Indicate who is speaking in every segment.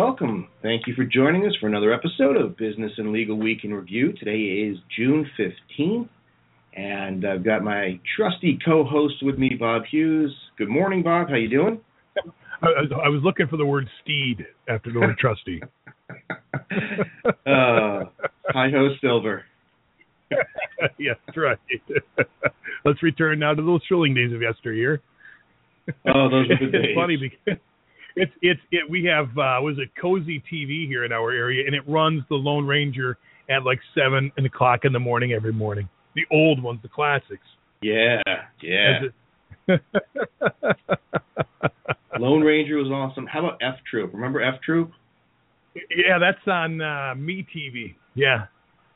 Speaker 1: welcome. Thank you for joining us for another episode of Business and Legal Week in Review. Today is June 15th, and I've got my trusty co-host with me, Bob Hughes. Good morning, Bob. How you doing?
Speaker 2: I, I was looking for the word steed after the word trusty.
Speaker 1: uh, hi ho, Silver.
Speaker 2: yes, right. Let's return now to those thrilling days of yesteryear.
Speaker 1: Oh, those were the days.
Speaker 2: It's funny because it's it's it. We have uh, was it Cozi TV here in our area, and it runs the Lone Ranger at like seven o'clock in the morning every morning. The old ones, the classics.
Speaker 1: Yeah, yeah. Lone Ranger was awesome. How about F Troop? Remember F Troop?
Speaker 2: Yeah, that's on uh, Me TV. Yeah,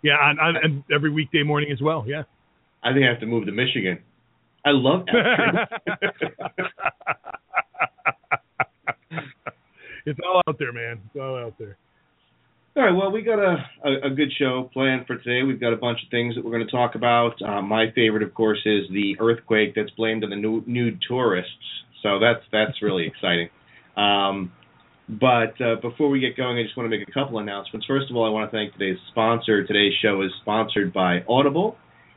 Speaker 2: yeah, on, on, on every weekday morning as well. Yeah.
Speaker 1: I think I have to move to Michigan. I love F Troop.
Speaker 2: it's all out there, man. It's all out there.
Speaker 1: All right. Well, we got a, a, a, good show planned for today. We've got a bunch of things that we're going to talk about. Uh, my favorite, of course, is the earthquake that's blamed on the nude, nude tourists. So that's that's really exciting. Um, but uh, before we get going, I just want to make a couple announcements. First of all, I want to thank today's sponsor. Today's show is sponsored by Audible.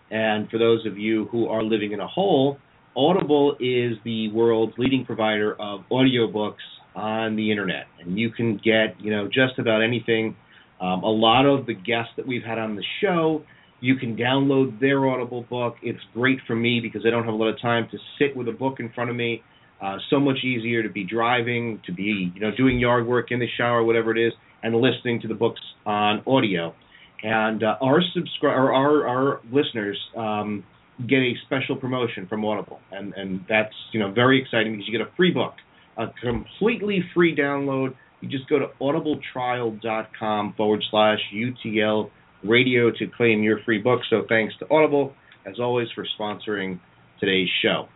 Speaker 1: And for those of you who are living in a hole, Audible is the world's leading provider of audiobooks on the internet, and you can get you know just about anything. Um, a lot of the guests that we've had on the show, you can download their Audible book. It's great for me because I don't have a lot of time to sit with a book in front of me. Uh, so much easier to be driving, to be you know doing yard work in the shower, whatever it is, and listening to the books on audio. And uh, our subscri- or our our listeners um, get a special promotion from Audible, and and that's you know very exciting because you get a free book a completely free download. You just go to audibletrial.com forward slash UTL radio to claim your free book. So thanks to Audible, as always, for sponsoring today's show.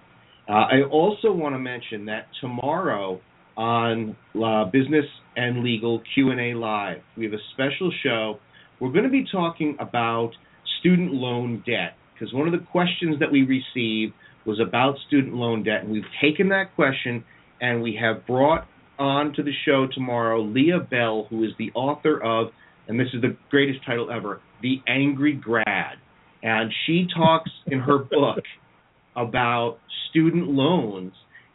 Speaker 1: Uh, I also want to mention that tomorrow on uh, Business and Legal Q&A Live, we have a special show. We're going to be talking about student loan debt because one of the questions that we received was about student loan debt, and we've taken that question and we have brought on to the show tomorrow Leah Bell, who is the author of, and this is the greatest title ever, The Angry Grad. And she talks in her book about student loans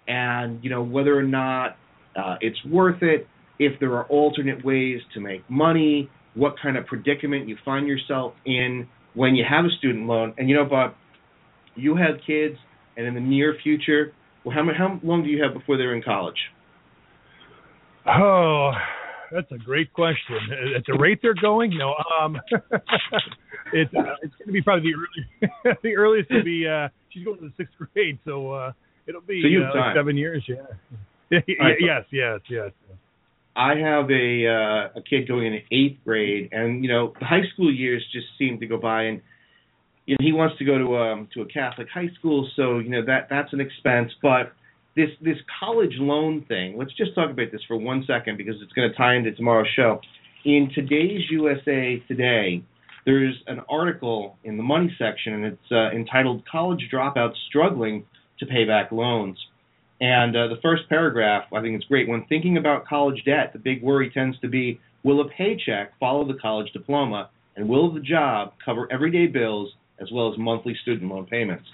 Speaker 1: and, you know, whether or not uh, it's worth it, if there are alternate ways to make money, what kind of predicament you find yourself in when you have a student loan. And, you know, Bob, you have kids, and in the near future, well, how how long do you have before they're in college?
Speaker 2: Oh, that's a great question. At the rate they're going, no. Um, it's uh, it's going to be probably the early the earliest to be. Uh, she's going to the sixth grade, so uh, it'll be
Speaker 1: so
Speaker 2: uh, like seven years. Yeah. right, yes, yes, yes.
Speaker 1: I have a uh, a kid going in eighth grade, and you know the high school years just seem to go by, and you know he wants to go to um to a Catholic high school, so you know that that's an expense. But this this college loan thing, let's just talk about this for one second because it's going to tie into tomorrow's show. In today's USA Today, there's an article in the money section, and it's uh, entitled "College Dropouts Struggling to Pay Back Loans." And uh, the first paragraph, I think it's great. When thinking about college debt, the big worry tends to be: Will a paycheck follow the college diploma, and will the job cover everyday bills as well as monthly student loan payments.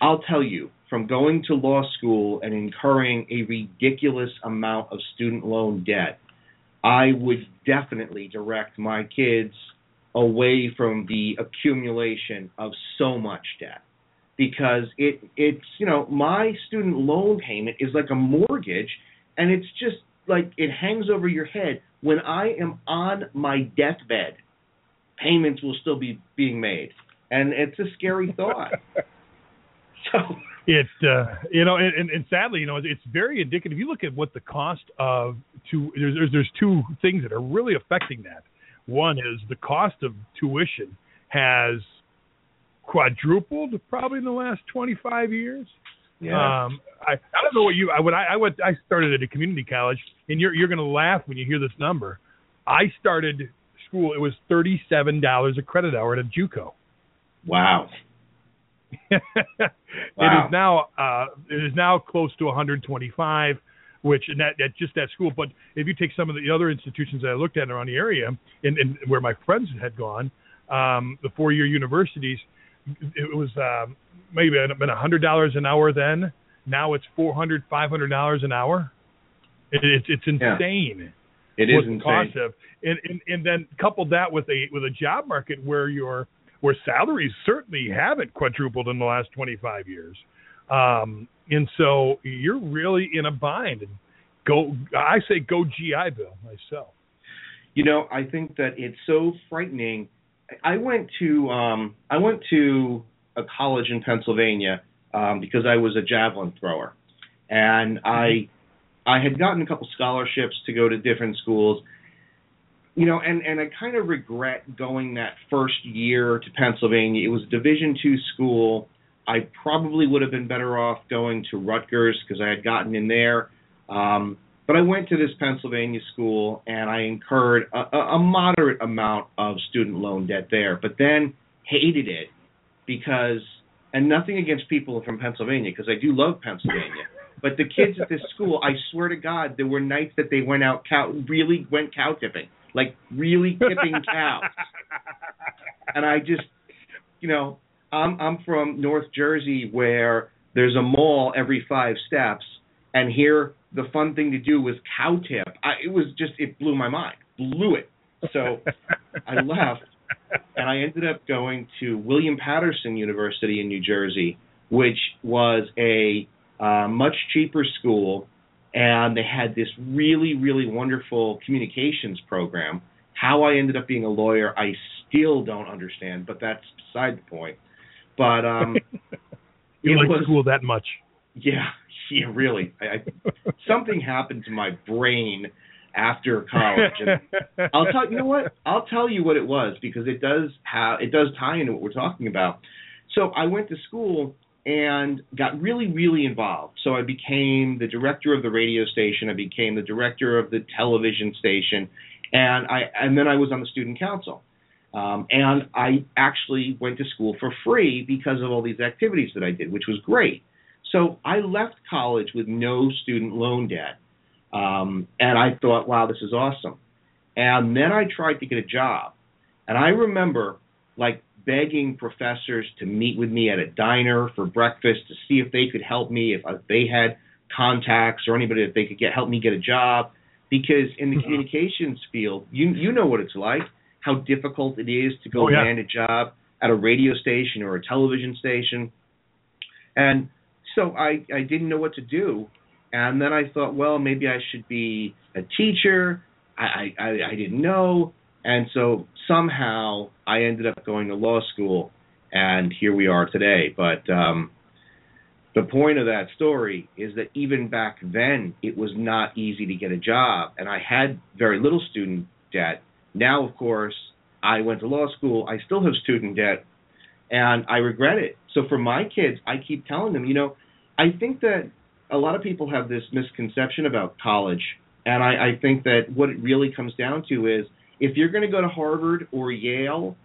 Speaker 1: I'll tell you, from going to law school and incurring a ridiculous amount of student loan debt, I would definitely direct my kids away from the accumulation of so much debt. Because it it's you know my student loan payment is like a mortgage and it's just like it hangs over your head. When I am on my deathbed payments will still be being made, and it's a scary thought. so
Speaker 2: it uh, you know, and, and sadly, you know, it's very indicative. If you look at what the cost of to there's, there's there's two things that are really affecting that. One is the cost of tuition has quadrupled probably in the last 25 years.
Speaker 1: Yeah.
Speaker 2: Um, I I don't know what you I when I I went I started at a community college and you're you're going to laugh when you hear this number. I started school, it was thirty-seven dollars a credit hour at a JUCO.
Speaker 1: Wow.
Speaker 2: wow. It is now uh, it is now close to 125, which and that at just that school. But if you take some of the other institutions that I looked at around the area and, and where my friends had gone, um, the four year universities, it was um, maybe been a hundred dollars an hour then. Now it's four hundred, five hundred dollars an hour. It, it's it's insane.
Speaker 1: Yeah. It is insane.
Speaker 2: Cost of, and, and and then couple that with a with a job market where your where salaries certainly haven't quadrupled in the last 25 years. Um, and so you're really in a bind. And go, I say go GI Bill myself.
Speaker 1: You know, I think that it's so frightening. I went to um, I went to a college in Pennsylvania um, because I was a javelin thrower, and I I had gotten a couple scholarships to go to different schools. You know, and and I kind of regret going that first year to Pennsylvania. It was a Division two school. I probably would have been better off going to Rutgers because I had gotten in there. Um, but I went to this Pennsylvania school and I incurred a, a moderate amount of student loan debt there, but then hated it because, and nothing against people from Pennsylvania because I do love Pennsylvania. But the kids at this school, I swear to God, there were nights that they went out cow, really went cow tipping, like really tipping cows. And I just, you know, I'm I'm from North Jersey where there's a mall every five steps, and here the fun thing to do was cow tip. I, it was just it blew my mind, blew it. So I left, and I ended up going to William Paterson University in New Jersey, which was a uh, much cheaper school, and they had this really really wonderful communications program. How I ended up being a lawyer, I still don't understand, but that's beside the point. But um,
Speaker 2: you like was, school that much?
Speaker 1: Yeah, yeah, really. I, I, something happened to my brain after college. And I'll tell you know what? I'll tell you what it was because it does have it does tie into what we're talking about. So I went to school and got really really involved. So I became the director of the radio station. I became the director of the television station, and I and then I was on the student council. Um, and I actually went to school for free because of all these activities that I did, which was great. So I left college with no student loan debt. Um, and I thought, wow, this is awesome. And then I tried to get a job. And I remember like begging professors to meet with me at a diner for breakfast to see if they could help me, if, if they had contacts or anybody that they could get help me get a job. Because in the mm-hmm. communications field, you you know what it's like, how difficult it is to go
Speaker 2: oh, yeah.
Speaker 1: land a job at a radio station or a television station. And so I, I didn't know what to do. And then I thought, well, maybe I should be a teacher. I, I, I didn't know. And so somehow I ended up going to law school, and here we are today. But um, the point of that story is that even back then, it was not easy to get a job, and I had very little student debt. Now, of course, I went to law school. I still have student debt, and I regret it. So for my kids, I keep telling them, you know, I think that a lot of people have this misconception about college, and I, I think that what it really comes down to is if you're going to go to Harvard or Yale,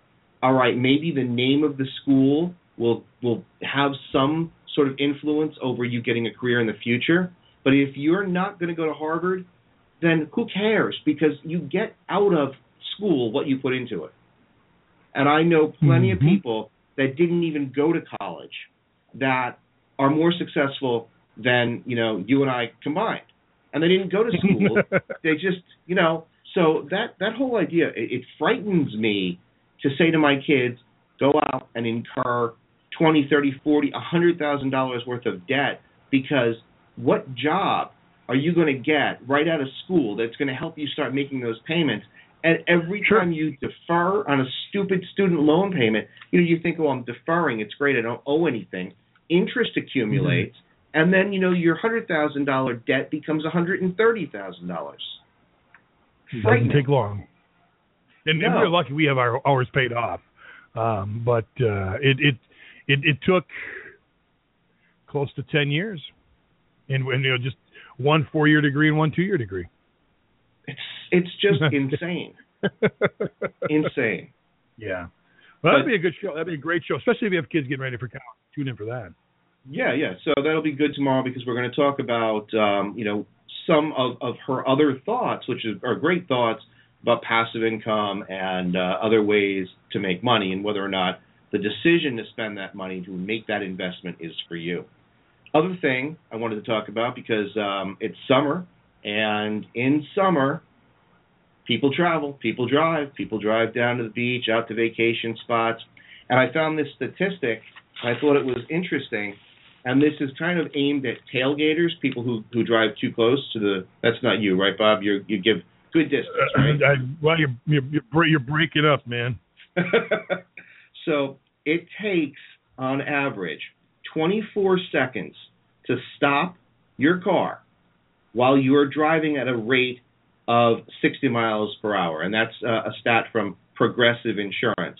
Speaker 1: all right, maybe the name of the school will will have some sort of influence over you getting a career in the future. But if you're not going to go to Harvard, then who cares? Because you get out of school what you put into it. And I know plenty mm-hmm. of people that didn't even go to college that are more successful than you know you and I combined, and they didn't go to school. they just you know so that that whole idea it, it frightens me to say to my kids, go out and incur twenty, thirty, forty, a hundred thousand dollars worth of debt because what job are you going to get right out of school that's going to help you start making those payments? And every
Speaker 2: sure.
Speaker 1: time you defer on a stupid student loan payment, you know, you think, oh, I'm deferring. It's great. I don't owe anything interest accumulates, mm-hmm. and then you know your hundred thousand dollar debt becomes a hundred and thirty thousand dollars.
Speaker 2: Doesn't take long, and, no. and, we're lucky we have our hours paid off. Um, but uh, it, it it it took close to ten years, and, and you know just one four year degree and one two year degree.
Speaker 1: It's it's just insane, insane.
Speaker 2: Yeah. Well, that'd be a good show. That'd be a great show, especially if you have kids getting ready for college. Tune in for that.
Speaker 1: Yeah, yeah. So that'll be good tomorrow because we're going to talk about um, you know some of, of her other thoughts, which is, are great thoughts about passive income and uh, other ways to make money, and whether or not the decision to spend that money to make that investment is for you. Other thing I wanted to talk about because um, it's summer, and in summer, people travel, people drive, people drive down to the beach, out to vacation spots, and I found this statistic. And I thought it was interesting and this is kind of aimed at tailgaters, people who who drive too close to the. That's not you, right, Bob? You you give good distance, right?
Speaker 2: I, well, you're you're you're breaking up, man.
Speaker 1: so it takes, on average, 24 seconds to stop your car while you are driving at a rate of 60 miles per hour, and that's uh, a stat from Progressive Insurance.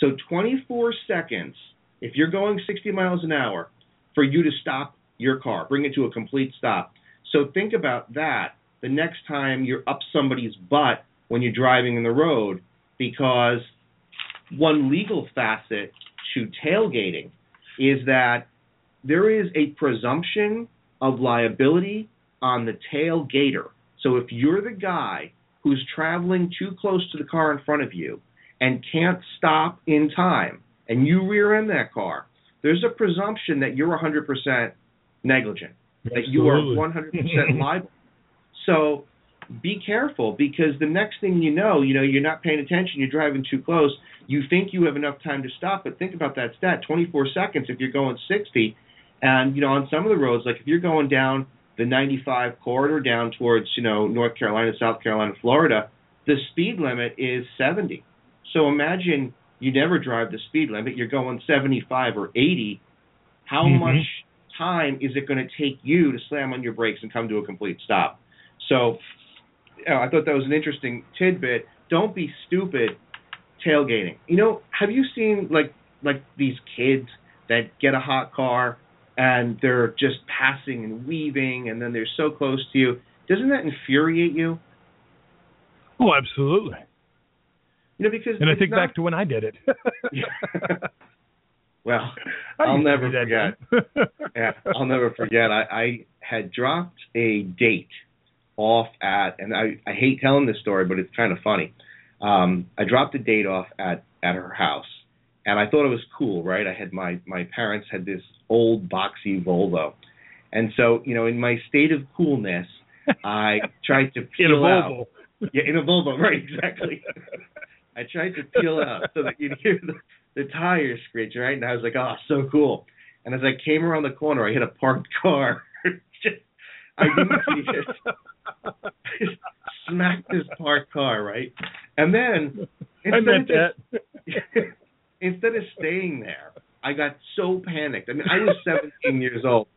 Speaker 1: So 24 seconds, if you're going 60 miles an hour, for you to stop your car, bring it to a complete stop. So think about that the next time you're up somebody's butt when you're driving in the road, because one legal facet to tailgating is that there is a presumption of liability on the tailgater. So if you're the guy who's traveling too close to the car in front of you and can't stop in time, and you rear end that car, there's a presumption that you're 100% negligent, Absolutely. that you are 100% liable. So be careful because the next thing you know, you know, you're not paying attention, you're driving too close, you think you have enough time to stop, but think about that stat, 24 seconds if you're going 60. And, you know, on some of the roads, like if you're going down the 95 corridor down towards, you know, North Carolina, South Carolina, Florida, the speed limit is 70. So imagine you never drive the speed limit, you're going 75 or 80, how mm-hmm. much time is it going to take you to slam on your brakes and come to a complete stop? So, you know, I thought that was an interesting tidbit. Don't be stupid tailgating. You know, have you seen like like these kids that get a hot car and they're just passing and weaving and then they're so close to you? Doesn't that infuriate you?
Speaker 2: Oh, absolutely.
Speaker 1: You know, because
Speaker 2: and I think not... back to when I did it.
Speaker 1: well, I'll never forget. yeah, I'll never forget. I, I had dropped a date off at, and I, I hate telling this story, but it's kind of funny. Um, I dropped a date off at at her house, and I thought it was cool, right? I had my my parents had this old boxy Volvo, and so you know, in my state of coolness, I tried to peel out. Yeah, in a Volvo, right? Exactly. I tried to peel out so that you'd hear the, the tires screech, right? And I was like, oh, so cool. And as I came around the corner, I hit a parked car. I didn't see it. smacked this parked car, right? And then
Speaker 2: instead of,
Speaker 1: instead of staying there, I got so panicked. I mean, I was 17 years old.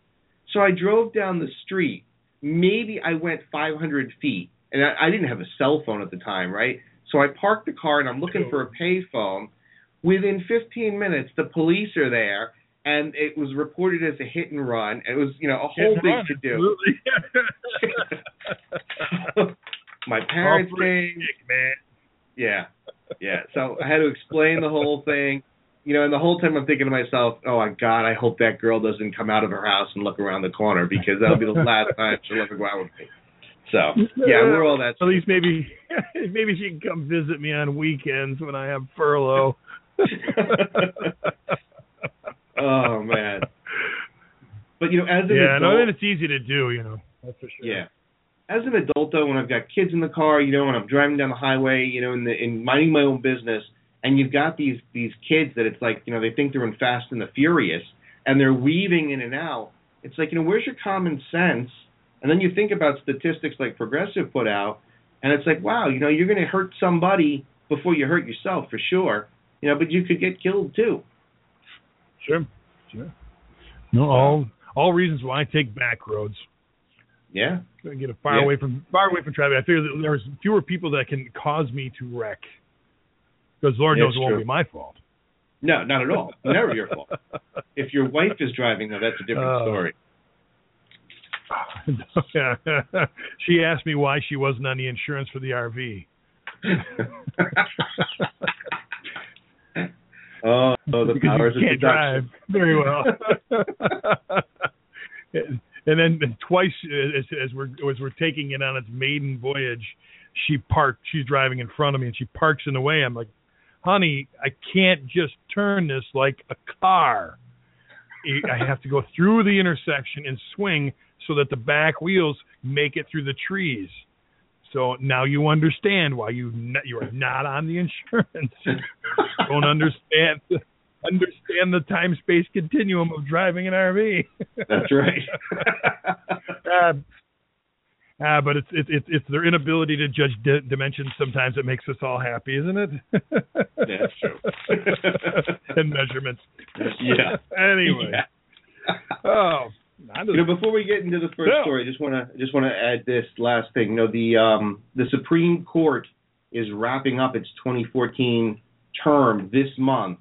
Speaker 1: So I drove down the street. Maybe I went 500 feet, and I, I didn't have a cell phone at the time, right? So I park the car and I'm looking for a payphone. Within 15 minutes, the police are there, and it was reported as a hit and run. It was, you know, a whole big to do. My parents came.
Speaker 2: Man.
Speaker 1: Yeah, yeah. So I had to explain the whole thing. You know, and the whole time I'm thinking to myself, "Oh my God, I hope that girl doesn't come out of her house and look around the corner because that'll be the last time she'll ever go out with me." So yeah, we're all that.
Speaker 2: At least maybe maybe she can come visit me on weekends when I have furlough.
Speaker 1: oh man. But you know, as an
Speaker 2: yeah,
Speaker 1: adult,
Speaker 2: no, then it's easy to do. You know, that's for sure.
Speaker 1: Yeah. As an adult, though, when I've got kids in the car, you know, when I'm driving down the highway, you know, in the in minding my own business, and you've got these these kids that it's like, you know, they think they're in Fast and the Furious, and they're weaving in and out. It's like, you know, where's your common sense? And then you think about statistics like Progressive put out, and it's like, wow, you know, you're going to hurt somebody before you hurt yourself for sure. You know, but you could get killed too.
Speaker 2: Sure, sure. No, all all reasons why I take back roads.
Speaker 1: Yeah.
Speaker 2: Get far
Speaker 1: yeah.
Speaker 2: away from far away from traffic. I figure that there's fewer people that can cause me to wreck. Because Lord knows it won't be my fault.
Speaker 1: No, not at all. Never your fault. If your wife is driving, though, that's a different uh, story.
Speaker 2: she asked me why she wasn't on the insurance for the RV.
Speaker 1: oh, the powers
Speaker 2: you can't
Speaker 1: of drive
Speaker 2: very well. and then twice as, as we're as we're taking it on its maiden voyage, she parked. She's driving in front of me, and she parks in the way. I'm like, honey, I can't just turn this like a car. I have to go through the intersection and swing so that the back wheels make it through the trees. So now you understand why you you are not on the insurance. Don't understand understand the time space continuum of driving an RV.
Speaker 1: That's right.
Speaker 2: uh, uh, but it's it's it's it's their inability to judge di- dimensions sometimes that makes us all happy, isn't it?
Speaker 1: That's true.
Speaker 2: and measurements.
Speaker 1: Yeah.
Speaker 2: anyway.
Speaker 1: Yeah.
Speaker 2: Oh.
Speaker 1: You know, before we get into the first story, I just want to just want to add this last thing. You know, the um, the Supreme Court is wrapping up its 2014 term this month,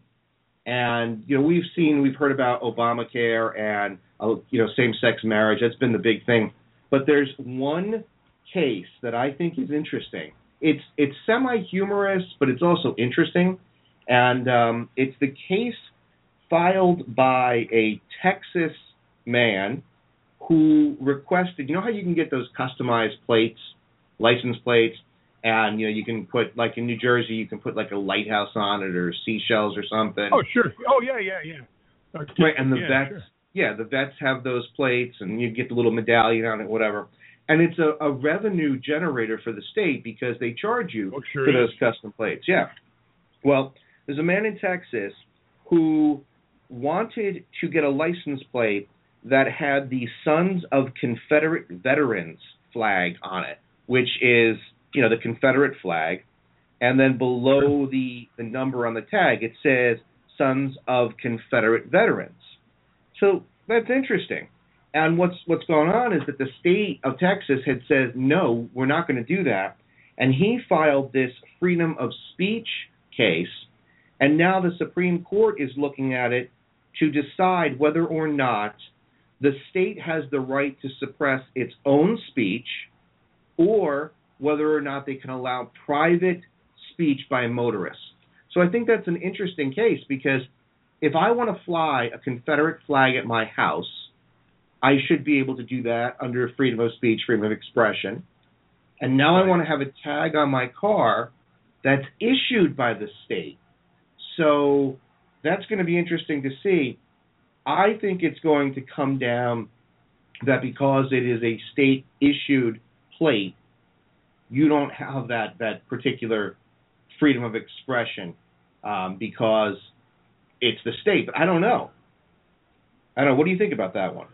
Speaker 1: and you know we've seen we've heard about Obamacare and uh, you know same-sex marriage. That's been the big thing. But there's one case that I think is interesting. It's it's semi-humorous, but it's also interesting, and um, it's the case filed by a Texas man who requested. You know how you can get those customized plates, license plates, and you know you can put like in New Jersey you can put like a lighthouse on it or seashells or something.
Speaker 2: Oh sure. Oh yeah yeah yeah.
Speaker 1: Uh, right, and the
Speaker 2: yeah,
Speaker 1: vets,
Speaker 2: sure.
Speaker 1: yeah, the vets have those plates, and you get the little medallion on it, whatever. And it's a, a revenue generator for the state because they charge you
Speaker 2: Oh, sure
Speaker 1: for
Speaker 2: is.
Speaker 1: those custom plates. Yeah. Well, there's a man in Texas who wanted to get a license plate that had the Sons of Confederate Veterans flag on it, which is, you know, the Confederate flag. And then below the, the number on the tag, it says Sons of Confederate Veterans. So that's interesting. And what's what's going on is that the state of Texas had said no, we're not going to do that, and he filed this freedom of speech case, and now the Supreme Court is looking at it to decide whether or not the state has the right to suppress its own speech, or whether or not they can allow private speech by motorists. So I think that's an interesting case because if I want to fly a Confederate flag at my house, I should be able to do that under freedom of speech, freedom of expression. And now I want to have a tag on my car that's issued by the state. So that's going to be interesting to see. I think it's going to come down that because it is a state issued plate, you don't have that that particular freedom of expression um, because it's the state. But I don't know. I don't know. What do you think about that one?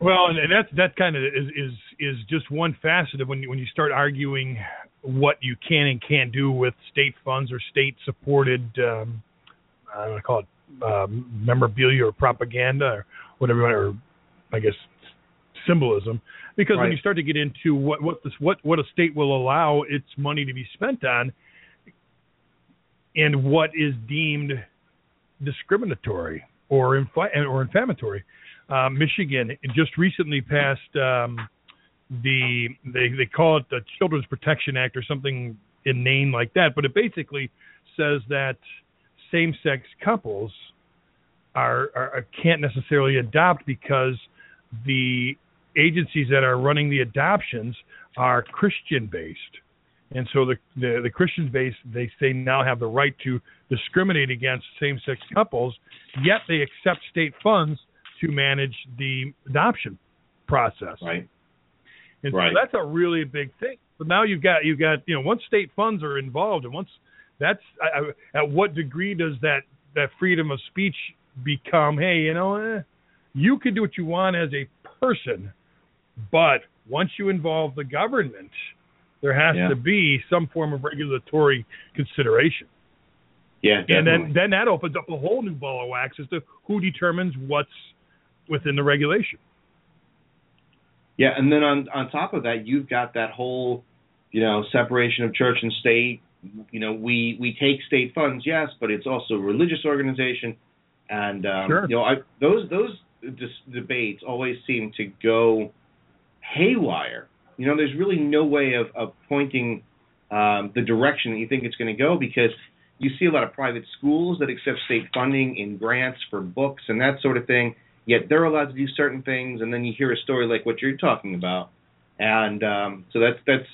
Speaker 2: Well, and, that's that kind of is is is just one facet of when you, when you start arguing what you can and can't do with state funds or state supported um, I don't to call it um, memorabilia or propaganda or whatever, or I guess symbolism. Because when you start to get into what what this what what a state will allow its money to be spent on, and what is deemed discriminatory or infi- or inflammatory. Uh, Michigan just recently passed um, the they they call it the Children's Protection Act or something inane like that, but it basically says that same-sex couples are, are can't necessarily adopt because the agencies that are running the adoptions are Christian-based, and so the the, the Christian-based they say now have the right to discriminate against same-sex couples, yet they accept state funds to manage the adoption process.
Speaker 1: Right.
Speaker 2: And
Speaker 1: Right.
Speaker 2: so that's a really big thing. But now you've got you've got you know once state funds are involved and once that's I, I, at what degree does that that freedom of speech become? Hey, you know, eh, you can do what you want as a person, but once you involve the government, there has
Speaker 1: Yeah.
Speaker 2: to be some form of regulatory consideration.
Speaker 1: Yeah.
Speaker 2: And then then that opens up a whole new ball of wax as to who determines what's within the regulation.
Speaker 1: Yeah, and then on on top of that, you've got that whole, you know, separation of church and state. You know, we we take state funds, yes, but it's also a religious organization, and um,
Speaker 2: Sure.
Speaker 1: you know, I, those those dis- debates always seem to go haywire. You know, there's really no way of of pointing um, the direction that you think it's going to go because you see a lot of private schools that accept state funding in grants for books and that sort of thing, yet they're allowed to do certain things, and then you hear a story like what you're talking about, and um, so that's that's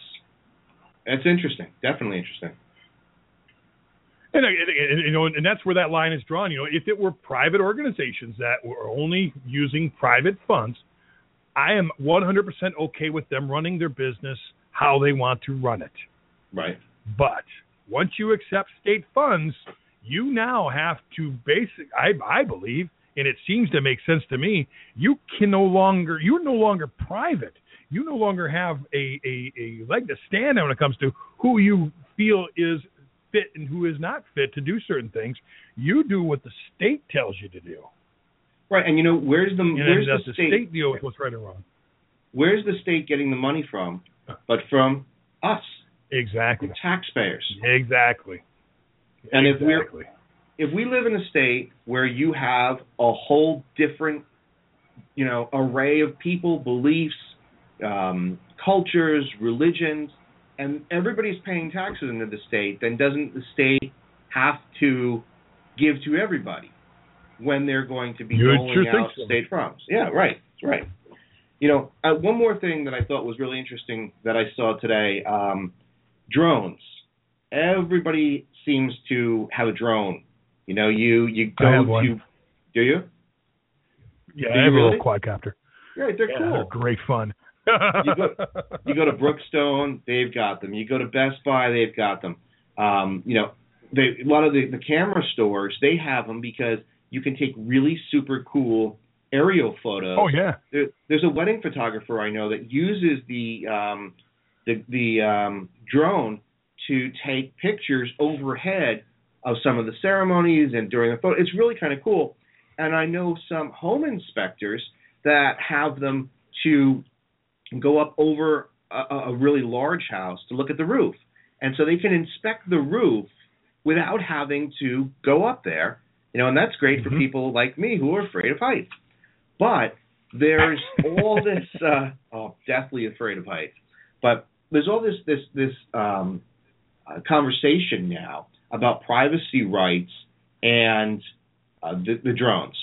Speaker 1: that's interesting, definitely interesting.
Speaker 2: And, and, you know, and that's where that line is drawn. You know, if it were private organizations that were only using private funds, I am 100% okay with them running their business how they want to run it.
Speaker 1: Right.
Speaker 2: But once you accept state funds, you now have to basic. I I believe, and it seems to make sense to me. You can no longer. You're no longer private. You no longer have a, a, a leg to stand on when it comes to who you feel is fit and who is not fit to do certain things. You do what the state tells you to do.
Speaker 1: Right, and you know where's the
Speaker 2: and
Speaker 1: where's
Speaker 2: the,
Speaker 1: the
Speaker 2: state, state deal with what's right and wrong.
Speaker 1: Where's the state getting the money from? But from us,
Speaker 2: exactly,
Speaker 1: the taxpayers.
Speaker 2: Exactly.
Speaker 1: And
Speaker 2: exactly.
Speaker 1: if we if we live in a state where you have a whole different, you know, array of people, beliefs, um, cultures, religions, and everybody's paying taxes into the state, then doesn't the state have to give to everybody when they're going to be
Speaker 2: you
Speaker 1: doling out
Speaker 2: so.
Speaker 1: state funds? Yeah, right, right. You know, uh, one more thing that I thought was really interesting that I saw today: um, drones. Everybody seems to have a drone. You know, you you go
Speaker 2: I have
Speaker 1: to.
Speaker 2: one.
Speaker 1: Do you?
Speaker 2: Yeah,
Speaker 1: Do
Speaker 2: I
Speaker 1: you
Speaker 2: have a little quadcopter.
Speaker 1: Right, they're
Speaker 2: Yeah,
Speaker 1: cool.
Speaker 2: They're great fun.
Speaker 1: You go- You go to Brookstone, they've got them. You go to Best Buy, they've got them. Um, you know, they, a lot of the, the camera stores they have them because you can take really super cool aerial photos.
Speaker 2: oh yeah.
Speaker 1: There, there's a wedding photographer I know that uses the um, the the um, drone to take pictures overhead of some of the ceremonies and during the photo. It's really kind of cool. And I know some home inspectors that have them to go up over a, a really large house to look at the roof, and so they can inspect the roof without having to go up there. You know, and that's great for
Speaker 2: Mhm.
Speaker 1: people like me who are afraid of heights. But there's all this uh oh deathly afraid of heights but there's all this this this um uh, conversation now about privacy rights and uh, the, the drones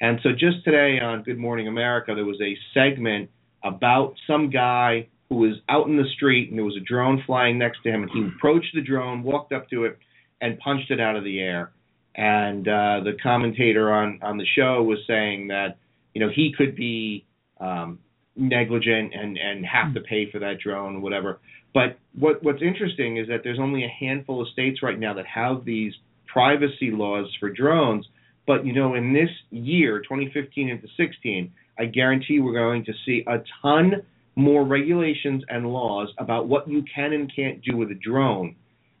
Speaker 1: and so just today on good morning america there was a segment about some guy who was out in the street and there was a drone flying next to him and he approached the drone walked up to it and punched it out of the air and uh the commentator on on the show was saying that you know he could be um, negligent and and have to pay for that drone or whatever. But what what's interesting is that there's only a handful of states right now that have these privacy laws for drones. But you know, in this year, 2015 into 16, I guarantee we're going to see a ton more regulations and laws about what you can and can't do with a drone.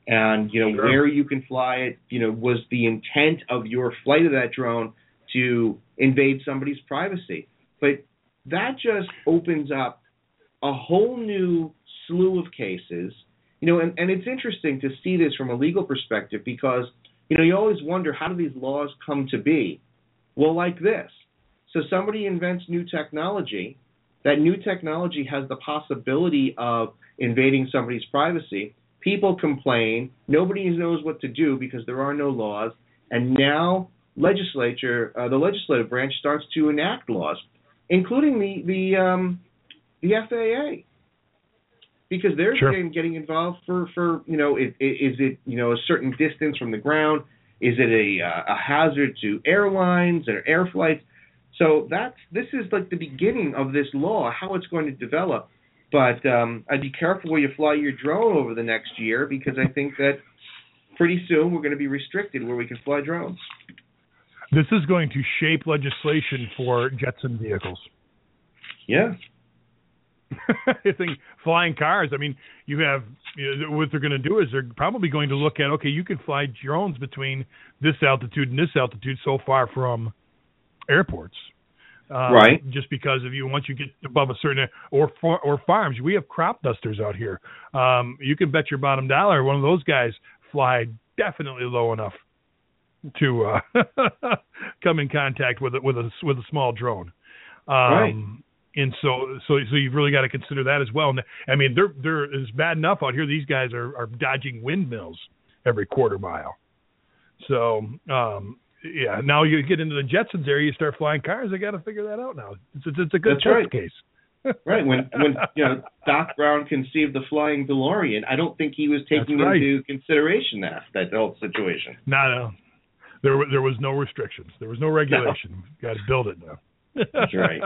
Speaker 1: And you know
Speaker 2: Sure.
Speaker 1: where you can fly it. You know, was the intent of your flight of that drone to invade somebody's privacy. But that just opens up a whole new slew of cases. You know, and, and it's interesting to see this from a legal perspective because, you know, you always wonder how do these laws come to be? Well, like this. So somebody invents new technology. That new technology has the possibility of invading somebody's privacy. People complain. Nobody knows what to do because there are no laws. And now legislature, uh, the legislative branch starts to enact laws, including the the um, the FAA, because they're
Speaker 2: Sure.
Speaker 1: getting, getting involved for for you know is, it, is it you know a certain distance from the ground, is it a uh, a hazard to airlines or air flights? So that's this is like the beginning of this law, how it's going to develop. But um, I'd be careful where you fly your drone over the next year because I think that pretty soon we're going to be restricted where we can fly drones.
Speaker 2: This is going to shape legislation for Jetson vehicles.
Speaker 1: Yeah.
Speaker 2: I think flying cars. I mean, you have you know, what they're going to do is they're probably going to look at okay, you can fly drones between this altitude and this altitude so far from airports. Um,
Speaker 1: Right.
Speaker 2: Just because of you, once you get above a certain or or farms, we have crop dusters out here. Um, you can bet your bottom dollar one of those guys fly definitely low enough to uh, come in contact with a, with a with a small drone. Um,
Speaker 1: Right.
Speaker 2: And so, so, so you've really got to consider that as well. And I mean, they're they're it's bad enough out here. These guys are are dodging windmills every quarter mile. So, um, yeah, now you get into the Jetsons area, you start flying cars. They got to figure that out now. It's, it's, it's a good
Speaker 1: That's right.
Speaker 2: case.
Speaker 1: right when when you know Doc Brown conceived the flying DeLorean, I don't think he was taking
Speaker 2: right.
Speaker 1: into consideration that that whole situation.
Speaker 2: No, no. There, there was no restrictions. There was no regulation. Got to build it now.
Speaker 1: That's right.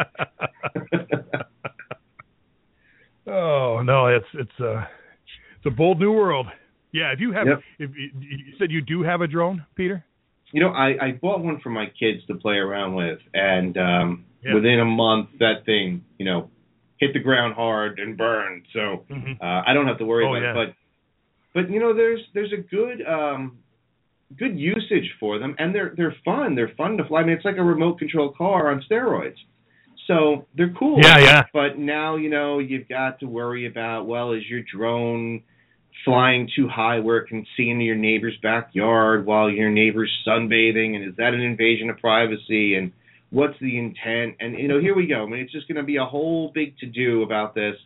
Speaker 2: oh no, it's it's a it's a bold new world. Yeah, if you have,
Speaker 1: Yep.
Speaker 2: if you, you said you do have a drone, Peter.
Speaker 1: You know, I, I bought one for my kids to play around with, and um,
Speaker 2: Yeah.
Speaker 1: within a month, that thing, you know, hit the ground hard and burned. So
Speaker 2: Mhm.
Speaker 1: uh, I don't have to worry
Speaker 2: Oh,
Speaker 1: about
Speaker 2: yeah.
Speaker 1: it. But but you know, there's there's a good um, good usage for them, and they're they're fun. They're fun to fly. I mean, it's like a remote control car on steroids. So they're cool.
Speaker 2: Yeah, yeah.
Speaker 1: But now you know you've got to worry about well, is your drone flying too high where it can see into your neighbor's backyard while your neighbor's sunbathing, and is that an invasion of privacy? And what's the intent? And you know, here we go. I mean, it's just going to be a whole big to do about this.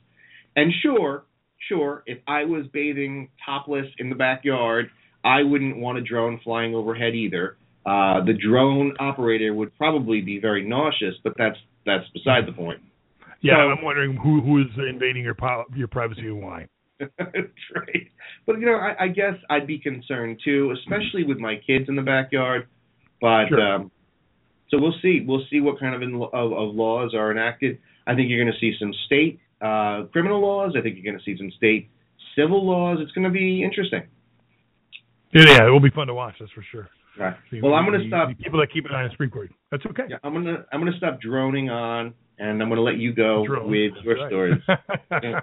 Speaker 1: And sure, sure, if I was bathing topless in the backyard, I wouldn't want a drone flying overhead either. Uh, the drone operator would probably be very nauseous, but that's that's beside the point.
Speaker 2: Yeah,
Speaker 1: So-
Speaker 2: I'm wondering who who is invading your your privacy and why.
Speaker 1: Right. But you know, I, I guess I'd be concerned too, especially with my kids in the backyard. But
Speaker 2: Sure.
Speaker 1: um, so we'll see. We'll see what kind of, in, of of laws are enacted. I think you're going to see some state uh, criminal laws. I think you're going to see some state civil laws. It's going to be interesting.
Speaker 2: Yeah, yeah, it will be fun to watch. That's for sure.
Speaker 1: Right. Well, I'm going to stop.
Speaker 2: people that keep an eye on the Supreme Court. That's okay.
Speaker 1: Yeah, I'm gonna I'm gonna stop droning on, and I'm gonna let you go
Speaker 2: Drone.
Speaker 1: with
Speaker 2: That's
Speaker 1: your
Speaker 2: right.
Speaker 1: stories.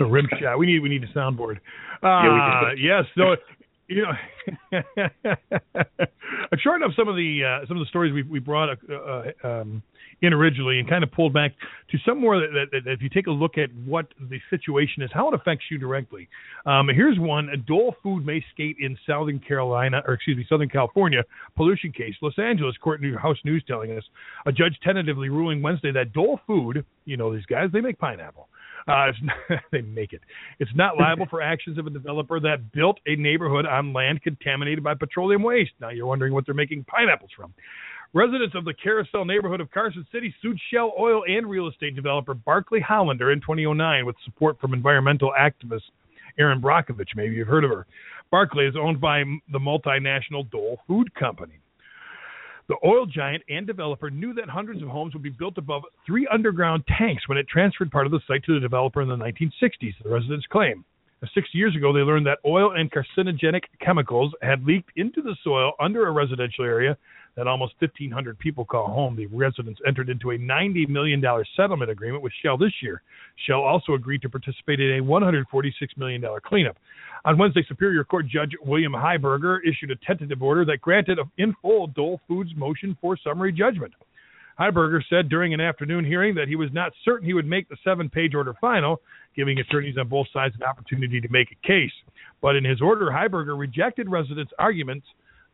Speaker 2: a rim shot. We need we need a soundboard.
Speaker 1: Yeah,
Speaker 2: Uh, yes. So you know, I'm shorting up some of the uh, some of the stories we we brought uh, uh, um, in originally and kind of pulled back to some more that, that, that if you take a look at what the situation is, how it affects you directly. Um, here's one: a Dole Food may skate in Southern Carolina, or excuse me, Southern California pollution case. Los Angeles Court New House News telling us a judge tentatively ruling Wednesday that Dole Food, you know these guys, they make pineapple. Uh, not, they make it. It's not liable for actions of a developer that built a neighborhood on land contaminated by petroleum waste. Now you're wondering what they're making pineapples from. Residents of the Carousel neighborhood of Carson City sued Shell Oil and real estate developer Barclay Hollander in 2009 with support from environmental activist Erin Brockovich. Maybe you've heard of her. Barclay is owned by the multinational Dole Food Company. The oil giant and developer knew that hundreds of homes would be built above three underground tanks when it transferred part of the site to the developer in the 1960s, the residents claim. Six years ago, they learned that oil and carcinogenic chemicals had leaked into the soil under a residential area that almost 1,500 people call home. The residents entered into a $90 million settlement agreement with Shell this year. Shell also agreed to participate in a $146 million cleanup. On Wednesday, Superior Court Judge William Highberger issued a tentative order that granted in full Dole Foods' motion for summary judgment. Highberger said during an afternoon hearing that he was not certain he would make the seven page order final, giving attorneys on both sides an opportunity to make a case. But in his order, Highberger rejected residents' arguments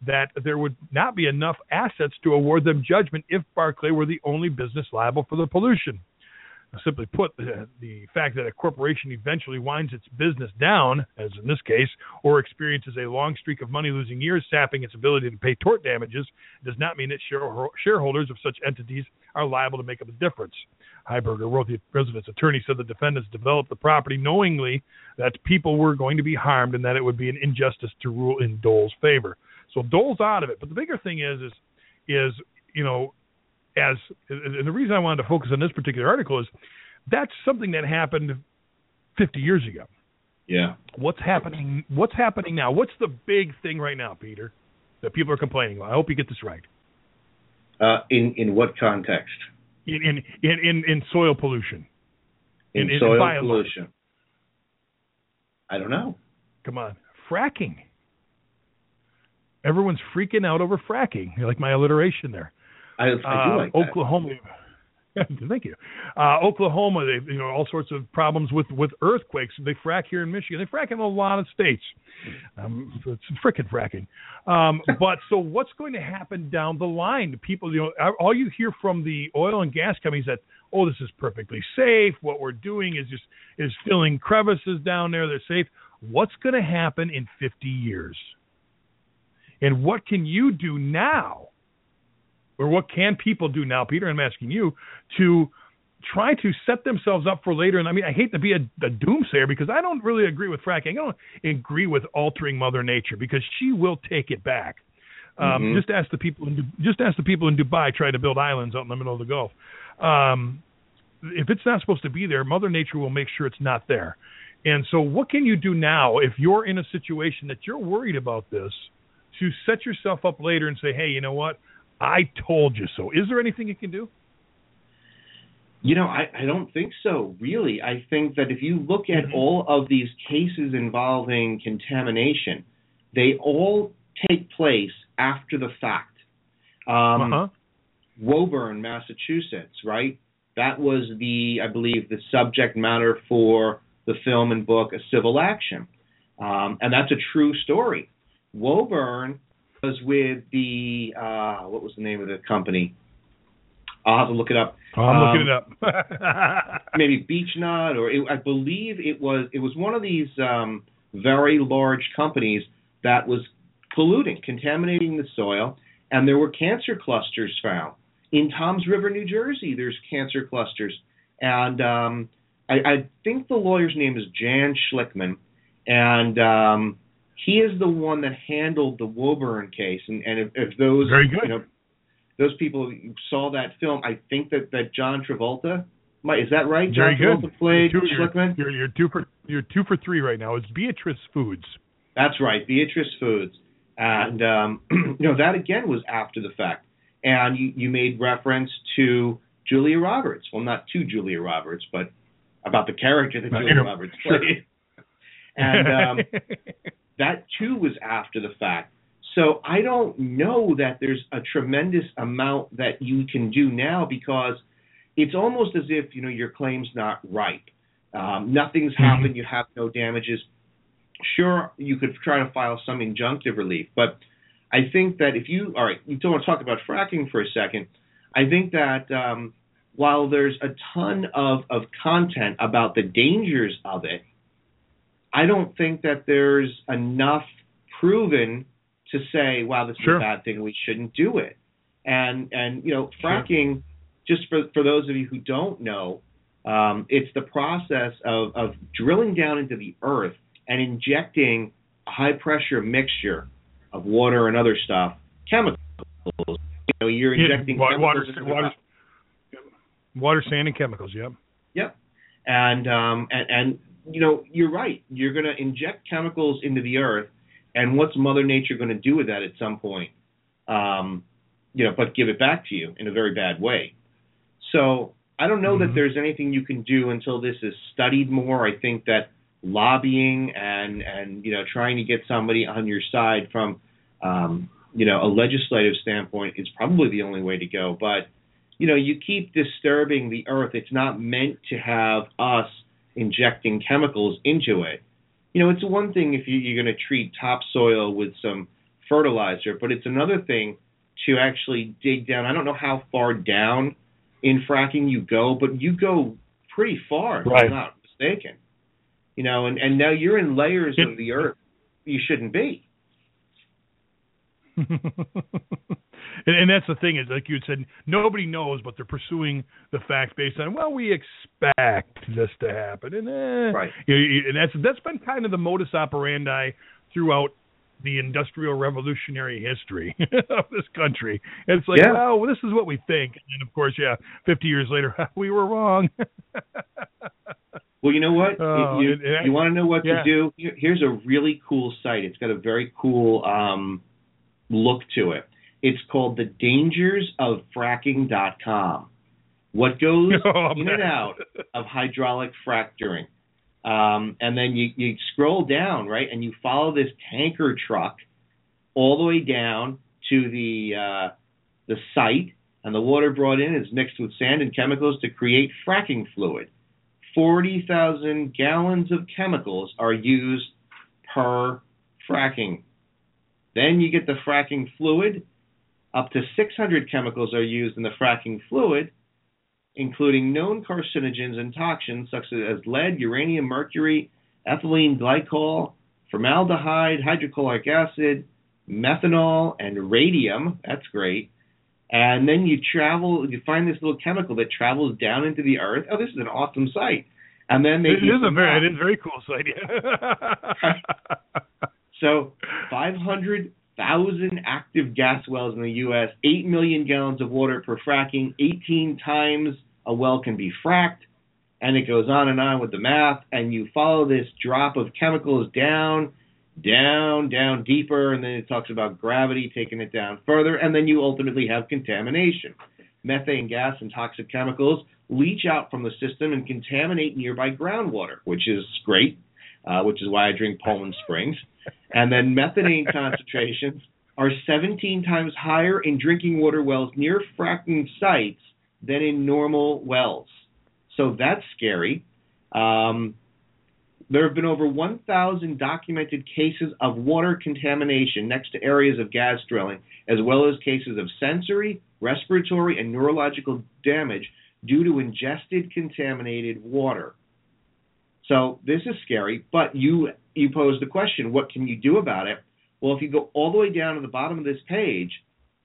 Speaker 2: that there would not be enough assets to award them judgment if Barclay were the only business liable for the pollution. Simply put, the, the fact that a corporation eventually winds its business down, as in this case, or experiences a long streak of money losing years, sapping its ability to pay tort damages, does not mean that share- shareholders of such entities are liable to make up a difference. Highberger wrote the president's attorney said the defendants developed the property knowingly that people were going to be harmed and that it would be an injustice to rule in Dole's favor. So Dole's out of it. But the bigger thing is, is, is you know, as and the reason I wanted to focus on this particular article is that's something that happened 50 years ago.
Speaker 1: Yeah.
Speaker 2: What's happening? What's happening now? What's the big thing right now, Peter, that people are complaining about? I hope you get this right.
Speaker 1: Uh, in in what context?
Speaker 2: In in in in, in soil pollution.
Speaker 1: In,
Speaker 2: In- in
Speaker 1: soil
Speaker 2: biology.
Speaker 1: pollution. I don't know.
Speaker 2: Come on, fracking. Everyone's freaking out over fracking. You like my alliteration there.
Speaker 1: I, I do
Speaker 2: Uh,
Speaker 1: like.
Speaker 2: Oklahoma. Thank you. Uh, Oklahoma, they, you know, all sorts of problems with with earthquakes. They frack here in Michigan. They frack in a lot of states. Um, it's frickin' fracking. Um, but so what's going to happen down the line? People, you know, all you hear from the oil and gas companies that oh, this is perfectly safe. What we're doing is just is filling crevices down there. They're safe. What's going to happen in 50 years? And what can you do now? Or what can people do now, Peter? I'm asking you to try to set themselves up for later. And I mean, I hate to be a, a doomsayer because I don't really agree with fracking. I don't agree with altering Mother Nature because she will take it back. Um, mm-hmm. Just ask the people in just ask the people in Dubai trying to build islands out in the middle of the Gulf. Um, if it's not supposed to be there, Mother Nature will make sure it's not there. And so, what can you do now if you're in a situation that you're worried about this to set yourself up later and say, hey, you know what? I told you so. Is there anything you can do?
Speaker 1: You know, I, I don't think so, really. I think that if you look at mm-hmm. all of these cases involving contamination, they all take place after the fact. Um, uh-huh. Woburn, Massachusetts, right? That was the, I believe, the subject matter for the film and book A Civil Action. Um, and that's a true story. Woburn was with the, uh, what was the name of the company? I'll have to look it up.
Speaker 2: Oh, I'm um, looking it up.
Speaker 1: maybe Beechnut, or it, I believe it was it was one of these um, very large companies that was polluting, contaminating the soil, and there were cancer clusters found in Toms River, New Jersey. There's cancer clusters, and um, I, I think the lawyer's name is Jan Schlichtmann, and um, he is the one that handled the Woburn case. And, and if, if those, you know, those people saw that film, I think that that John Travolta. Is that right?
Speaker 2: John
Speaker 1: Very Travolta
Speaker 2: good.
Speaker 1: played
Speaker 2: you're
Speaker 1: two, Schlichtmann.
Speaker 2: You're, you're, two for you're two for three right now. It's Beatrice Foods.
Speaker 1: That's right, Beatrice Foods, and um, you know that again was after the fact. And you, you made reference to Julia Roberts. Well, not to Julia Roberts, but about the character that Julia Roberts played. and um, that too was after the fact. So I don't know that there's a tremendous amount that you can do now because it's almost as if you know your claim's not ripe. Um, nothing's mm-hmm. happened. You have no damages. Sure, you could try to file some injunctive relief, but I think that if you all right, you don't want to talk about fracking for a second. I think that um, while there's a ton of, of content about the dangers of it, I don't think that there's enough proven to say, wow, this
Speaker 2: sure.
Speaker 1: is a bad thing, we shouldn't do it. And and you know, fracking, sure. just for for those of you who don't know, um, it's the process of, of drilling down into the earth and injecting a high pressure mixture of water and other stuff, chemicals. You know, you're injecting
Speaker 2: yeah, water, water, water, water, sand, and chemicals. Yep.
Speaker 1: Yep. And um and, and you know you're right. You're going to inject chemicals into the earth, and what's Mother Nature going to do with that at some point? Um, you know, but give it back to you in a very bad way. So I don't know mm-hmm. that there's anything you can do until this is studied more. I think that lobbying and and you know trying to get somebody on your side from um, you know a legislative standpoint is probably the only way to go. But you know you keep disturbing the earth. It's not meant to have us injecting chemicals into it. You know, it's one thing if you, you're going to treat topsoil with some fertilizer, but it's another thing to actually dig down. I don't know how far down in fracking you go, but you go pretty far, if. I'm not mistaken. You know, and, and now you're in layers of the earth you shouldn't be.
Speaker 2: and, and that's the thing is, like you said, nobody knows, but they're pursuing the facts based on well, we expect this to happen, and eh,
Speaker 1: right.
Speaker 2: You know, and that's that's been kind of the modus operandi throughout the industrial revolutionary history of this country. And it's like,
Speaker 1: yeah.
Speaker 2: well, this is what we think, and of course, yeah, 50 years later, we were wrong.
Speaker 1: Well, you know what?
Speaker 2: Oh,
Speaker 1: you, you want to know what
Speaker 2: yeah.
Speaker 1: to do? Here's a really cool site. It's got a very cool um, look to it. It's called the Dangers of Fracking.com. What goes
Speaker 2: oh,
Speaker 1: in and out of hydraulic fracturing. Um, and then you, you scroll down, right, and you follow this tanker truck all the way down to the uh, the site, and the water brought in is mixed with sand and chemicals to create fracking fluid. 40,000 gallons of chemicals are used per fracking. Then you get the fracking fluid. Up to 600 chemicals are used in the fracking fluid, including known carcinogens and toxins such as lead, uranium, mercury, ethylene glycol, formaldehyde, hydrochloric acid, methanol, and radium. That's great. And then you travel, you find this little chemical that travels down into the earth. Oh, this is an awesome site. And then they
Speaker 2: it is a very, it is very cool site.
Speaker 1: Yeah. so, 500,000 active gas wells in the U.S., 8 million gallons of water per fracking, 18 times a well can be fracked, and it goes on and on with the math. And you follow this drop of chemicals down down, down deeper, and then it talks about gravity taking it down further, and then you ultimately have contamination. Methane gas and toxic chemicals leach out from the system and contaminate nearby groundwater, which is great, uh, which is why I drink Poland Springs. And then methane concentrations are 17 times higher in drinking water wells near fracking sites than in normal wells. So that's scary. Um, there have been over 1,000 documented cases of water contamination next to areas of gas drilling, as well as cases of sensory, respiratory, and neurological damage due to ingested contaminated water. So this is scary, but you you pose the question, what can you do about it? Well, if you go all the way down to the bottom of this page,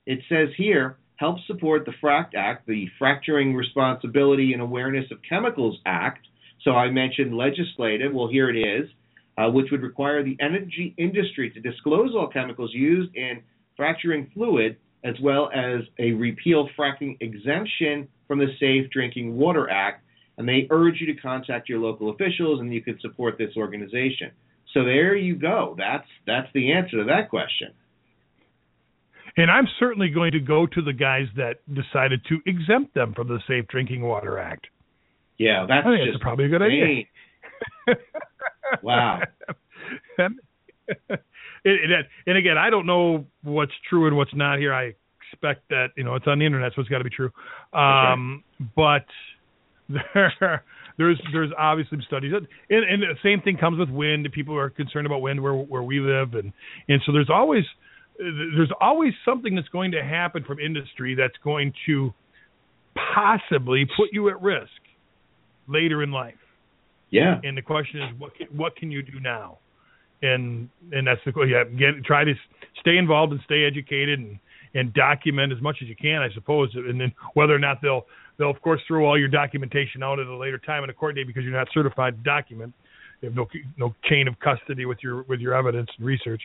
Speaker 1: it says here, help support the FRAC Act, the Fracturing Responsibility and Awareness of Chemicals Act, so I mentioned legislative. Well, here it is, uh, which would require the energy industry to disclose all chemicals used in fracturing fluid, as well as a repeal fracking exemption from the Safe Drinking Water Act. And they urge you to contact your local officials, and you can support this organization. So there you go. That's that's the answer to that question.
Speaker 2: And I'm certainly going to go to the guys that decided to exempt them from the Safe Drinking Water Act.
Speaker 1: Yeah, that's
Speaker 2: I think
Speaker 1: just
Speaker 2: that's probably a good idea.
Speaker 1: wow.
Speaker 2: and, it, and again, I don't know what's true and what's not here. I expect that you know it's on the internet, so it's got to be true. Um, But there, there's there's obviously studies, that, and, and the same thing comes with wind. People are concerned about wind where where we live, and and so there's always there's always something that's going to happen from industry that's going to possibly put you at risk later in life.
Speaker 1: Yeah.
Speaker 2: And the question is, what can, what can you do now? And and that's the yeah. Get try to stay involved and stay educated and and document as much as you can, I suppose. And then whether or not they'll they'll of course throw all your documentation out at a later time in a court date because you're not certified to document. You have no no chain of custody with your with your evidence and research.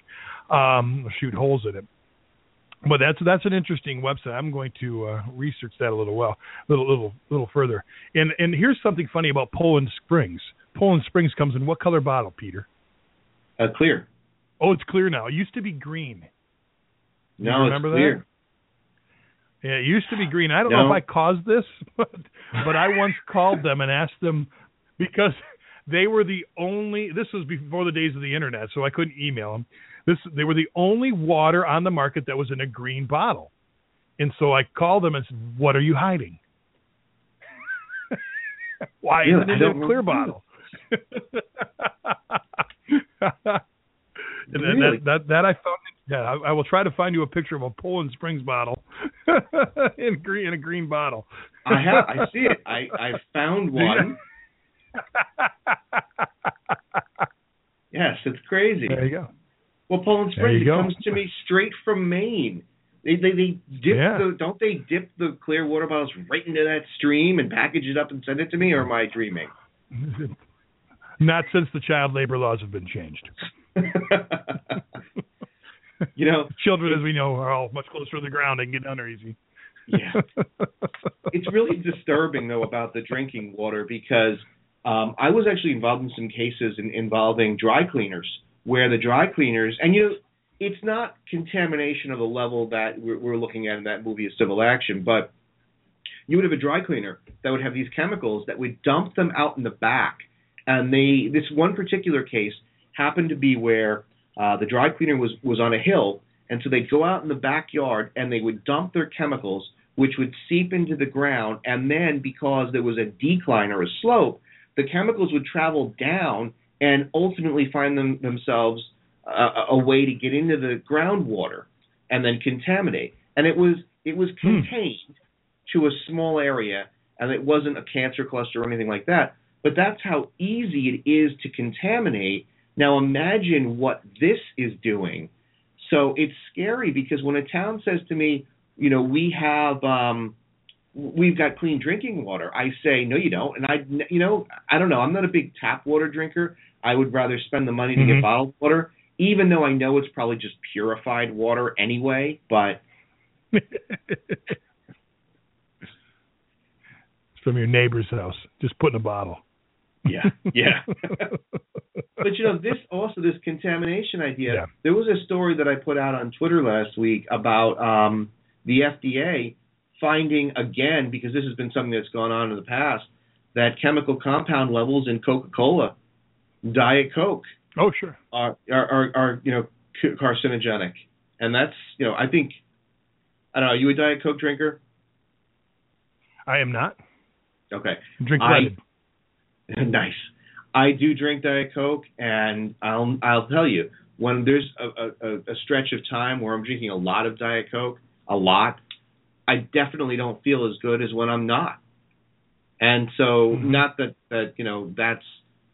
Speaker 2: Um, shoot holes in it. But that's that's an interesting website. I'm going to uh, research that a little well, little little little further. And and here's something funny about Poland Springs. Poland Springs comes in what color bottle, Peter?
Speaker 1: Uh, clear.
Speaker 2: Oh, it's clear now. It used to be green.
Speaker 1: No,
Speaker 2: you remember
Speaker 1: it's clear.
Speaker 2: That? Yeah, it used to be green. I don't
Speaker 1: no.
Speaker 2: know if I caused this, but but I once called them and asked them because they were the only. This was before the days of the internet, so I couldn't email them. This they were the only water on the market that was in a green bottle. And so I called them and said, "What are you hiding? Why
Speaker 1: yeah,
Speaker 2: isn't it in a clear bottle?" and
Speaker 1: really?
Speaker 2: that, that that I found. Yeah, I, I, will try to find you a picture of a Poland Springs bottle in green in a green bottle.
Speaker 1: I have. I see it. I I found one. yes, it's crazy.
Speaker 2: There you go.
Speaker 1: Well, Poland Springs it comes to me straight from Maine. They they they dip
Speaker 2: yeah.
Speaker 1: the don't they dip the clear water bottles right into that stream and package it up and send it to me, or am I dreaming?
Speaker 2: Not since the child labor laws have been changed.
Speaker 1: you know,
Speaker 2: children, as we know, are all much closer to the ground and get under easy.
Speaker 1: yeah, it's really disturbing though about the drinking water because um, I was actually involved in some cases in, involving dry cleaners where the dry cleaners and you know it's not contamination of the level that we're, we're looking at in that movie of Civil Action, but you would have a dry cleaner that would have these chemicals that would dump them out in the back, and they this one particular case happened to be where uh, the dry cleaner was was on a hill, and so they'd go out in the backyard and they would dump their chemicals, which would seep into the ground, and then because there was a decline or a slope, the chemicals would travel down and ultimately find them themselves uh, a way to get into the groundwater and then contaminate. And it was it was contained hmm. to a small area, and it wasn't a cancer cluster or anything like that. But that's how easy it is to contaminate. Now imagine what this is doing. So it's scary because when a town says to me, you know, we have um we've got clean drinking water. I say, no, you don't. And I, you know, I don't know. I'm not a big tap water drinker. I would rather spend the money to
Speaker 2: Mhm.
Speaker 1: get bottled water, even though I know it's probably just purified water anyway. But
Speaker 2: From your neighbor's house, just put in a bottle.
Speaker 1: Yeah, yeah. but you know, this also this contamination idea.
Speaker 2: Yeah.
Speaker 1: There was a story that I put out on Twitter last week about um, the FDA finding again because this has been something that's gone on in the past that chemical compound levels in Coca-Cola, Diet Coke
Speaker 2: Oh, sure.
Speaker 1: are are are, are you know carcinogenic, and that's you know I think I don't know. Are You a Diet Coke drinker?
Speaker 2: I am not.
Speaker 1: Okay,
Speaker 2: Drink
Speaker 1: I-. nice. I do drink Diet Coke, and I'll I'll tell you when there's a, a, a stretch of time where I'm drinking a lot of Diet Coke, a lot, I definitely don't feel as good as when I'm not. And so,
Speaker 2: Mhm.
Speaker 1: not that that you know that's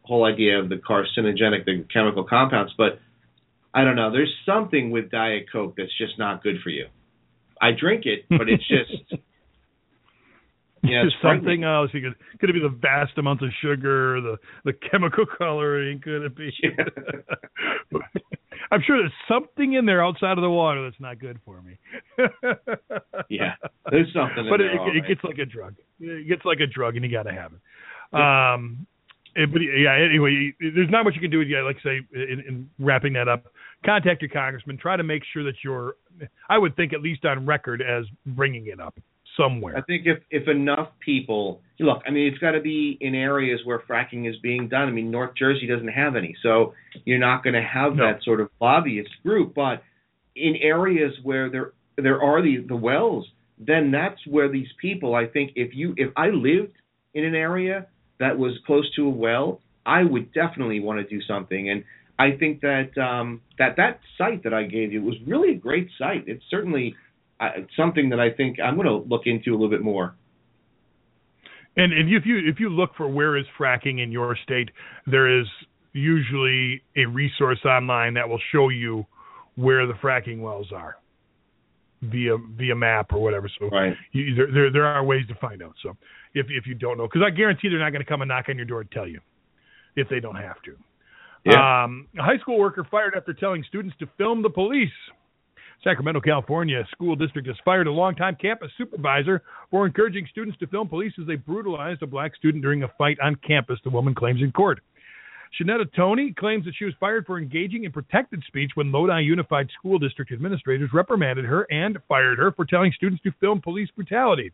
Speaker 1: whole idea of the carcinogenic, the chemical compounds, but I don't know. There's something with Diet Coke that's just not good for you. I drink it, but it's just yeah, it's
Speaker 2: something else. You could could it be the vast amounts of sugar, the the chemical coloring? Could it be? I'm sure there's something in there outside of the water that's not good for me.
Speaker 1: Yeah, there's something in
Speaker 2: but it, it
Speaker 1: right.
Speaker 2: gets like a drug. It gets like a drug, and you got to have it. Um, eh, but yeah, anyway, there's not much you can do. Yeah, like say in, in wrapping that up, contact your congressman. Try to make sure that you're. I would think at least on record as bringing it up somewhere.
Speaker 1: I think if if enough people look, I mean, it's got to be in areas where fracking is being done. I mean, North Jersey doesn't have any, so you're not going to have
Speaker 2: No.
Speaker 1: that sort of lobbyist group. But in areas where there there are the the wells, then that's where these people. I think if you if I lived in an area that was close to a well, I would definitely want to do something. And I think that um, that that site that I gave you was really a great site. It's certainly something that I think I'm going to look into a little bit more.
Speaker 2: And, and if you if you look for where is fracking in your state, there is usually a resource online that will show you where the fracking wells are via via map or whatever. So
Speaker 1: Right.
Speaker 2: you, there, there there are ways to find out. So if if you don't know, because I guarantee they're not going to come and knock on your door and tell you if they don't have to.
Speaker 1: Yeah.
Speaker 2: Um, a high school worker fired after telling students to film the police. Sacramento, California school district has fired a longtime campus supervisor for encouraging students to film police as they brutalized a black student during a fight on campus, the woman claims in court. Shanetta Tony claims that she was fired for engaging in protected speech when Lodi Unified School District administrators reprimanded her and fired her for telling students to film police brutality.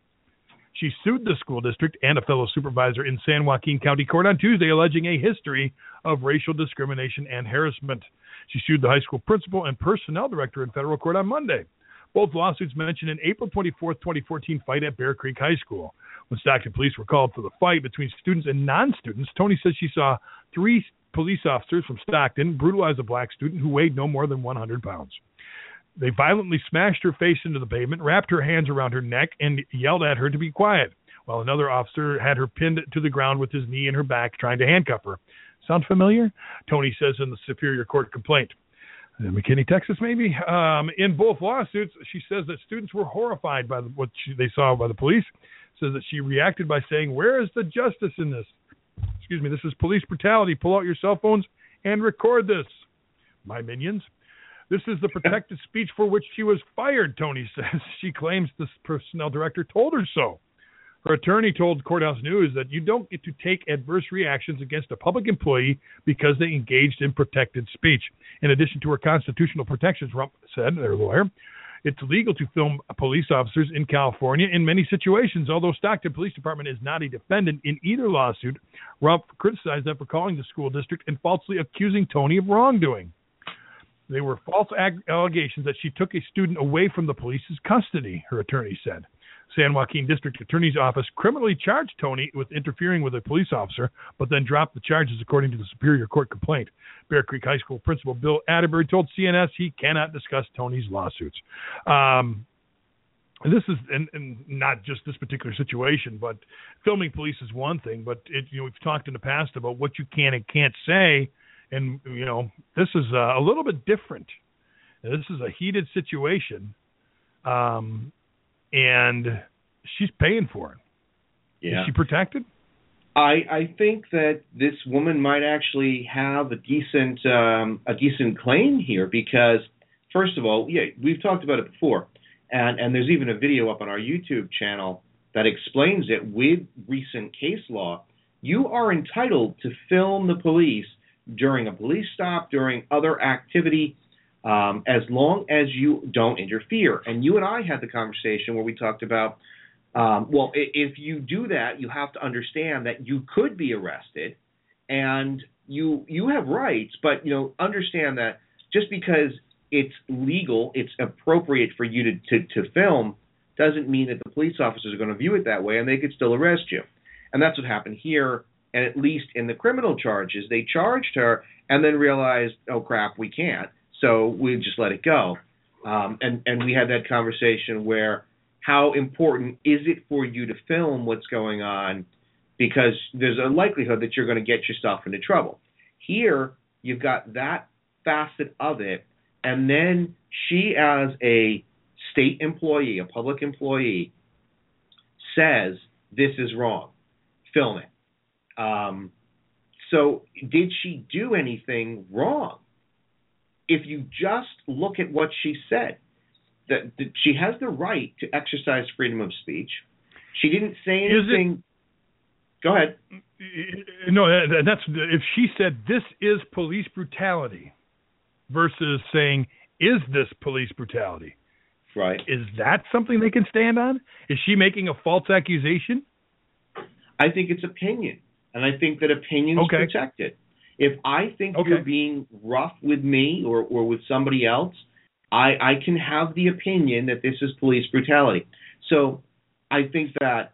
Speaker 2: She sued the school district and a fellow supervisor in San Joaquin County Court on Tuesday, alleging a history of racial discrimination and harassment. She sued the high school principal and personnel director in federal court on Monday. Both lawsuits mention an April 24, 2014 fight at Bear Creek High School. When Stockton police were called for the fight between students and non students, Tony says she saw three police officers from Stockton brutalize a black student who weighed no more than 100 pounds. They violently smashed her face into the pavement, wrapped her hands around her neck, and yelled at her to be quiet, while another officer had her pinned to the ground with his knee in her back, trying to handcuff her. Sound familiar? Tony says in the Superior Court complaint. Uh, McKinney, Texas, maybe. Um, in both lawsuits, she says that students were horrified by what she, they saw by the police. Says that she reacted by saying, "Where is the justice in this? Excuse me, this is police brutality. Pull out your cell phones and record this." My minions. This is the protected speech for which she was fired, Tony says. She claims the personnel director told her so. Her attorney told Courthouse News that you don't get to take adverse reactions against a public employee because they engaged in protected speech. In addition to her constitutional protections, Rump said, their lawyer, it's legal to film police officers in California in many situations. Although Stockton Police Department is not a defendant in either lawsuit, Rump criticized them for calling the school district and falsely accusing Tony of wrongdoing. They were false ag- allegations that she took a student away from the police's custody, her attorney said. San Joaquin District Attorney's Office criminally charged Tony with interfering with a police officer, but then dropped the charges according to the Superior Court complaint. Bear Creek High School principal Bill Atterbury told CNS he cannot discuss Tony's lawsuits. Um, this is and, and not just this particular situation, but filming police is one thing, but it, you know we've talked in the past about what you can and can't say, and you know this is uh, a little bit different This is a heated situation, um, and she's paying for it.
Speaker 1: Yeah.
Speaker 2: Is she protected?
Speaker 1: I I think that this woman might actually have a decent um, a decent claim here because first of all, yeah, we've talked about it before, and and there's even a video up on our YouTube channel that explains it with recent case law. You are entitled to film the police during a police stop, during other activity, um, as long as you don't interfere. And you and I had the conversation where we talked about um, well, if you do that, you have to understand that you could be arrested, and you you have rights, but you know understand that just because it's legal, it's appropriate for you to to, to film, doesn't mean that the police officers are going to view it that way, and they could still arrest you. And that's what happened here. And at least in the criminal charges, they charged her and then realized, oh crap, we can't. So we just let it go. Um, and and we had that conversation where how important is it for you to film what's going on because there's a likelihood that you're going to get yourself into trouble. Here, you've got that facet of it, and then she, as a state employee, a public employee, says this is wrong. Film it. Um, so, did she do anything wrong? If you just look at what she said, that, that she has the right to exercise freedom of speech. She didn't say anything. Go ahead.
Speaker 2: No, that's if she said this is police brutality versus saying is this police brutality.
Speaker 1: Right.
Speaker 2: Is that something they can stand on? Is she making a false accusation?
Speaker 1: I think it's opinion, and I think that opinion is
Speaker 2: okay.
Speaker 1: protected. If I think
Speaker 2: okay.
Speaker 1: you're being rough with me or, or with somebody else, I, I can have the opinion that this is police brutality. So I think that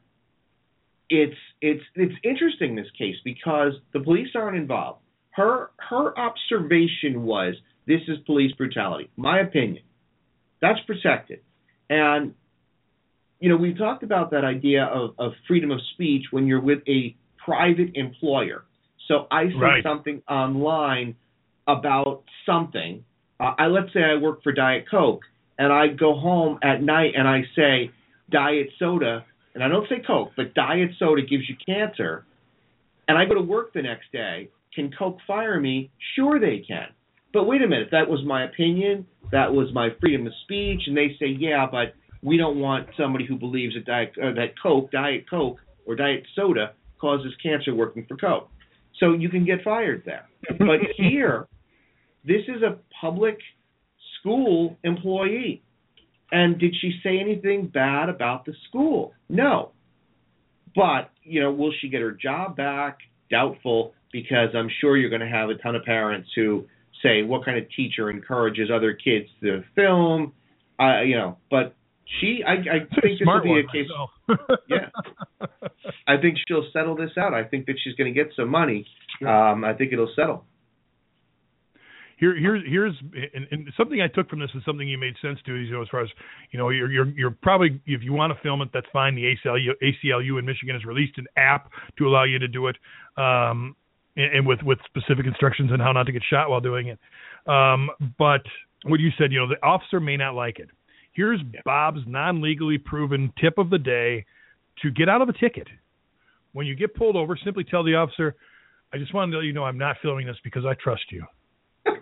Speaker 1: it's it's it's interesting this case because the police aren't involved. Her her observation was this is police brutality. My opinion. That's protected. And you know, we've talked about that idea of, of freedom of speech when you're with a private employer. So I see
Speaker 2: right.
Speaker 1: something online about something uh, I let's say I work for Diet Coke and I go home at night and I say diet soda and I don't say Coke, but diet soda gives you cancer, and I go to work the next day, can Coke fire me? Sure they can. But wait a minute, that was my opinion, that was my freedom of speech, and they say, yeah, but we don't want somebody who believes that diet uh, that Coke, Diet Coke, or diet soda causes cancer working for Coke. So you can get fired there. But here, this is a public school employee. And did she say anything bad about the school? No. But, you know, will she get her job back? Doubtful, because I'm sure you're going to have a ton of parents who say, what kind of teacher encourages other kids to film? Uh, you know, but she, I, I think this will be a case. yeah. I think she'll settle this out. I think that she's going to get some money. Um, I think it'll settle
Speaker 2: here here's here's and, and, something I took from this is something you made sense to. You know, as far as you know, you're you're you're probably if you want to film it, that's fine. The ACLU ACLU in Michigan has released an app to allow you to do it, um, and, and with with specific instructions on how not to get shot while doing it. Um, but what you said, you know, the officer may not like it. Here's. Bob's non-legally proven tip of the day to get out of a ticket. When you get pulled over, simply tell the officer, "I just wanted to let you know I'm not filming this because I trust you."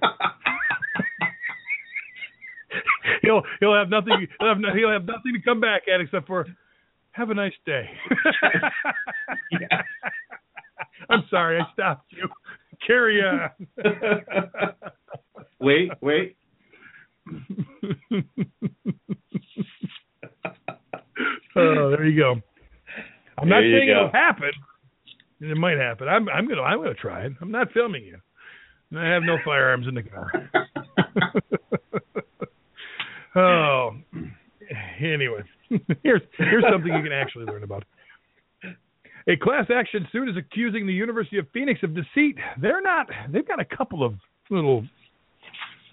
Speaker 2: he'll he'll have nothing he'll have, he'll have nothing to come back at except for have a nice day. I'm sorry, I stopped you. Carry on.
Speaker 1: wait, wait.
Speaker 2: oh, there you go. I'm not saying
Speaker 1: go.
Speaker 2: it'll happen. It might happen. I'm I'm gonna I'm gonna try it. I'm not filming you. I have no firearms in the car. oh, anyway, here's here's something you can actually learn about. A class action suit is accusing the University of Phoenix of deceit. They're not. They've got a couple of little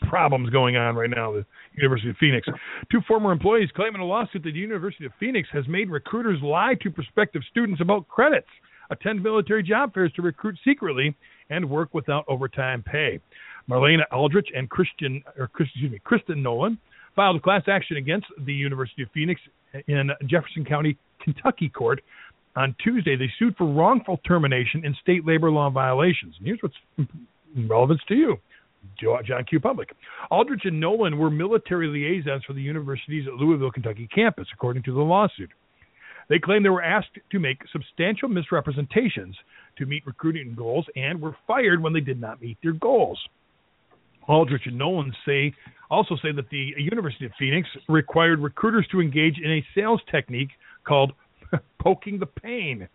Speaker 2: problems going on right now. at The University of Phoenix. Two former employees claim in a lawsuit that the University of Phoenix has made recruiters lie to prospective students about credits, attend military job fairs to recruit secretly, and work without overtime pay. Marlene Aldrich and Christian, or excuse me, Kristen Nolan filed a class action against the University of Phoenix in Jefferson County, Kentucky court on Tuesday. They sued for wrongful termination and state labor law violations. And here's what's relevance to you. John Q. Public. Aldrich and Nolan were military liaisons for the university's Louisville, Kentucky campus, according to the lawsuit. They claim they were asked to make substantial misrepresentations to meet recruiting goals and were fired when they did not meet their goals. Aldrich and Nolan say also say that the University of Phoenix required recruiters to engage in a sales technique called poking the pain,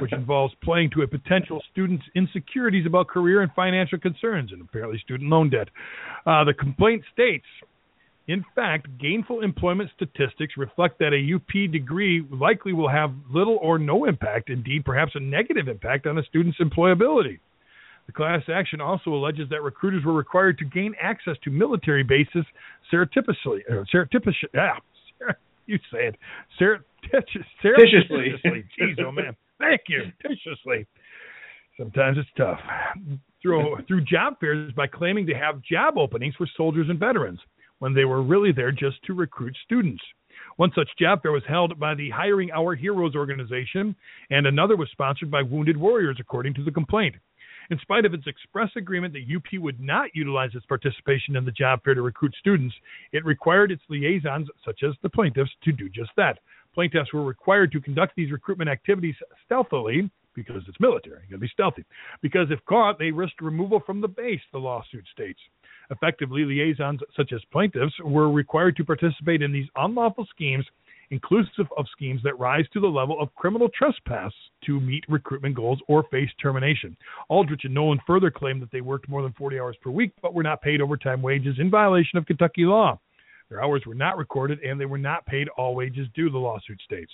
Speaker 2: which involves playing to a potential student's insecurities about career and financial concerns, and apparently student loan debt. Uh, the complaint states in fact, gainful employment statistics reflect that a UP degree likely will have little or no impact, indeed, perhaps a negative impact on a student's employability. The class action also alleges that recruiters were required to gain access to military bases surreptitiously. Uh, surreptitiously ah, you say it.
Speaker 1: Surreptitiously.
Speaker 2: Jeez, oh man. Thank you. Surreptitiously. Sometimes it's tough. Through, through job fairs by claiming to have job openings for soldiers and veterans when they were really there just to recruit students. One such job fair was held by the Hiring Our Heroes organization, and another was sponsored by Wounded Warriors, according to the complaint. In spite of its express agreement that UP would not utilize its participation in the job fair to recruit students, it required its liaisons, such as the plaintiffs, to do just that. Plaintiffs were required to conduct these recruitment activities stealthily because it's military. You got to be stealthy. Because if caught, they risked removal from the base, the lawsuit states. Effectively, liaisons such as plaintiffs were required to participate in these unlawful schemes, inclusive of schemes that rise to the level of criminal trespass to meet recruitment goals or face termination. Aldrich and Nolan further claimed that they worked more than 40 hours per week but were not paid overtime wages in violation of Kentucky law. Their hours were not recorded and they were not paid all wages due, the lawsuit states.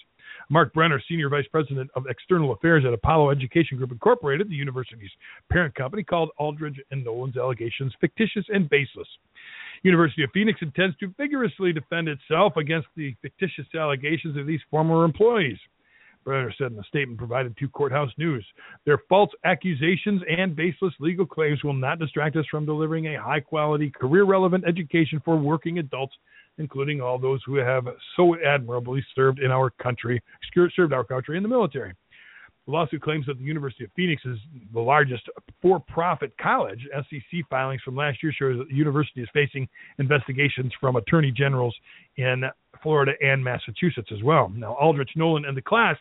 Speaker 2: Mark Brenner, Senior Vice President of External Affairs at Apollo Education Group Incorporated, the university's parent company, called Aldrich and Nolan's allegations fictitious and baseless. University of Phoenix intends to vigorously defend itself against the fictitious allegations of these former employees. Brenner said in a statement provided to Courthouse News. Their false accusations and baseless legal claims will not distract us from delivering a high quality, career relevant education for working adults including all those who have so admirably served in our country, served our country in the military. The lawsuit claims that the University of Phoenix is the largest for-profit college. SEC filings from last year show that the university is facing investigations from attorney generals in Florida and Massachusetts as well. Now, Aldrich, Nolan, and the class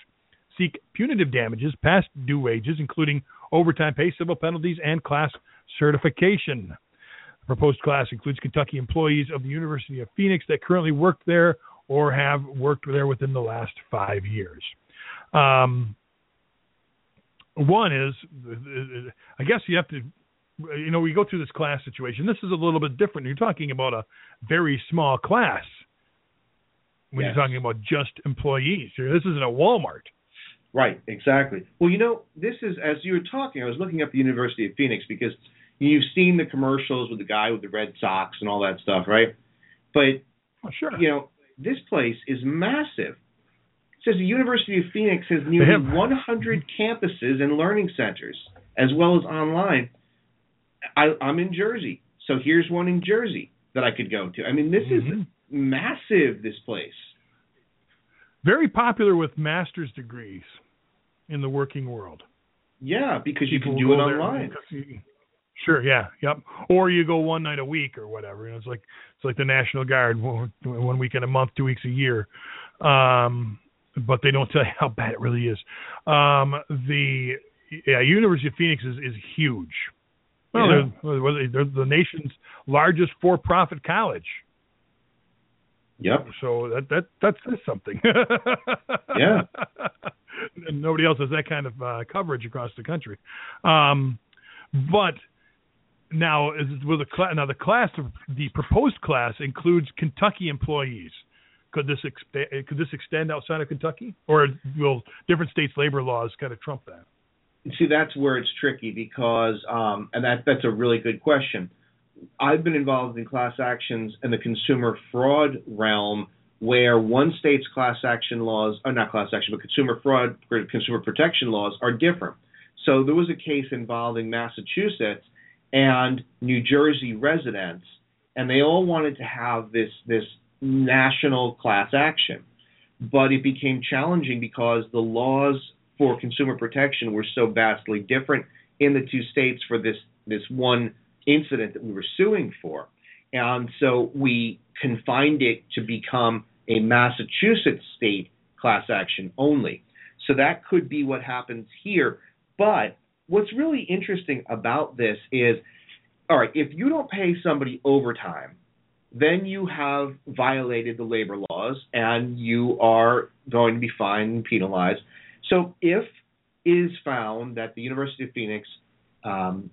Speaker 2: seek punitive damages, past due wages, including overtime pay, civil penalties, and class certification. The proposed class includes Kentucky employees of the University of Phoenix that currently work there or have worked there within the last five years. Um, one is, I guess you have to, you know, we go through this class situation. This is a little bit different. You're talking about a very small class when yes. you're talking about just employees. This isn't a Walmart.
Speaker 1: Right, exactly. Well, you know, this is as you were talking. I was looking up the University of Phoenix because You've seen the commercials with the guy with the red socks and all that stuff, right? But
Speaker 2: oh, sure.
Speaker 1: you know, this place is massive. It says the University of Phoenix has nearly have... 100 campuses and learning centers, as well as online. I, I'm in Jersey, so here's one in Jersey that I could go to. I mean, this mm-hmm. is massive. This place.
Speaker 2: Very popular with master's degrees in the working world.
Speaker 1: Yeah, because People you can do it online.
Speaker 2: Sure, yeah, yep. Or you go one night a week or whatever. You know, it's like it's like the National Guard, one weekend a month, two weeks a year. Um, but they don't tell you how bad it really is. Um, the yeah, University of Phoenix is, is huge. Well, yeah. they're, they're the nation's largest for-profit college.
Speaker 1: Yep.
Speaker 2: So that that that says something.
Speaker 1: yeah.
Speaker 2: And nobody else has that kind of uh, coverage across the country. Um, but now, is with the class, now the class, the proposed class includes Kentucky employees. Could this exp- could this extend outside of Kentucky, or will different states' labor laws kind of trump that?
Speaker 1: See, that's where it's tricky because, um, and that that's a really good question. I've been involved in class actions in the consumer fraud realm, where one state's class action laws, or not class action, but consumer fraud, consumer protection laws are different. So there was a case involving Massachusetts and New Jersey residents, and they all wanted to have this this national class action. But it became challenging because the laws for consumer protection were so vastly different in the two states for this this one incident that we were suing for. And so we confined it to become a Massachusetts state class action only. So that could be what happens here. But what's really interesting about this is all right, if you don't pay somebody overtime, then you have violated the labor laws and you are going to be fined and penalized. So if it is found that the University of Phoenix um,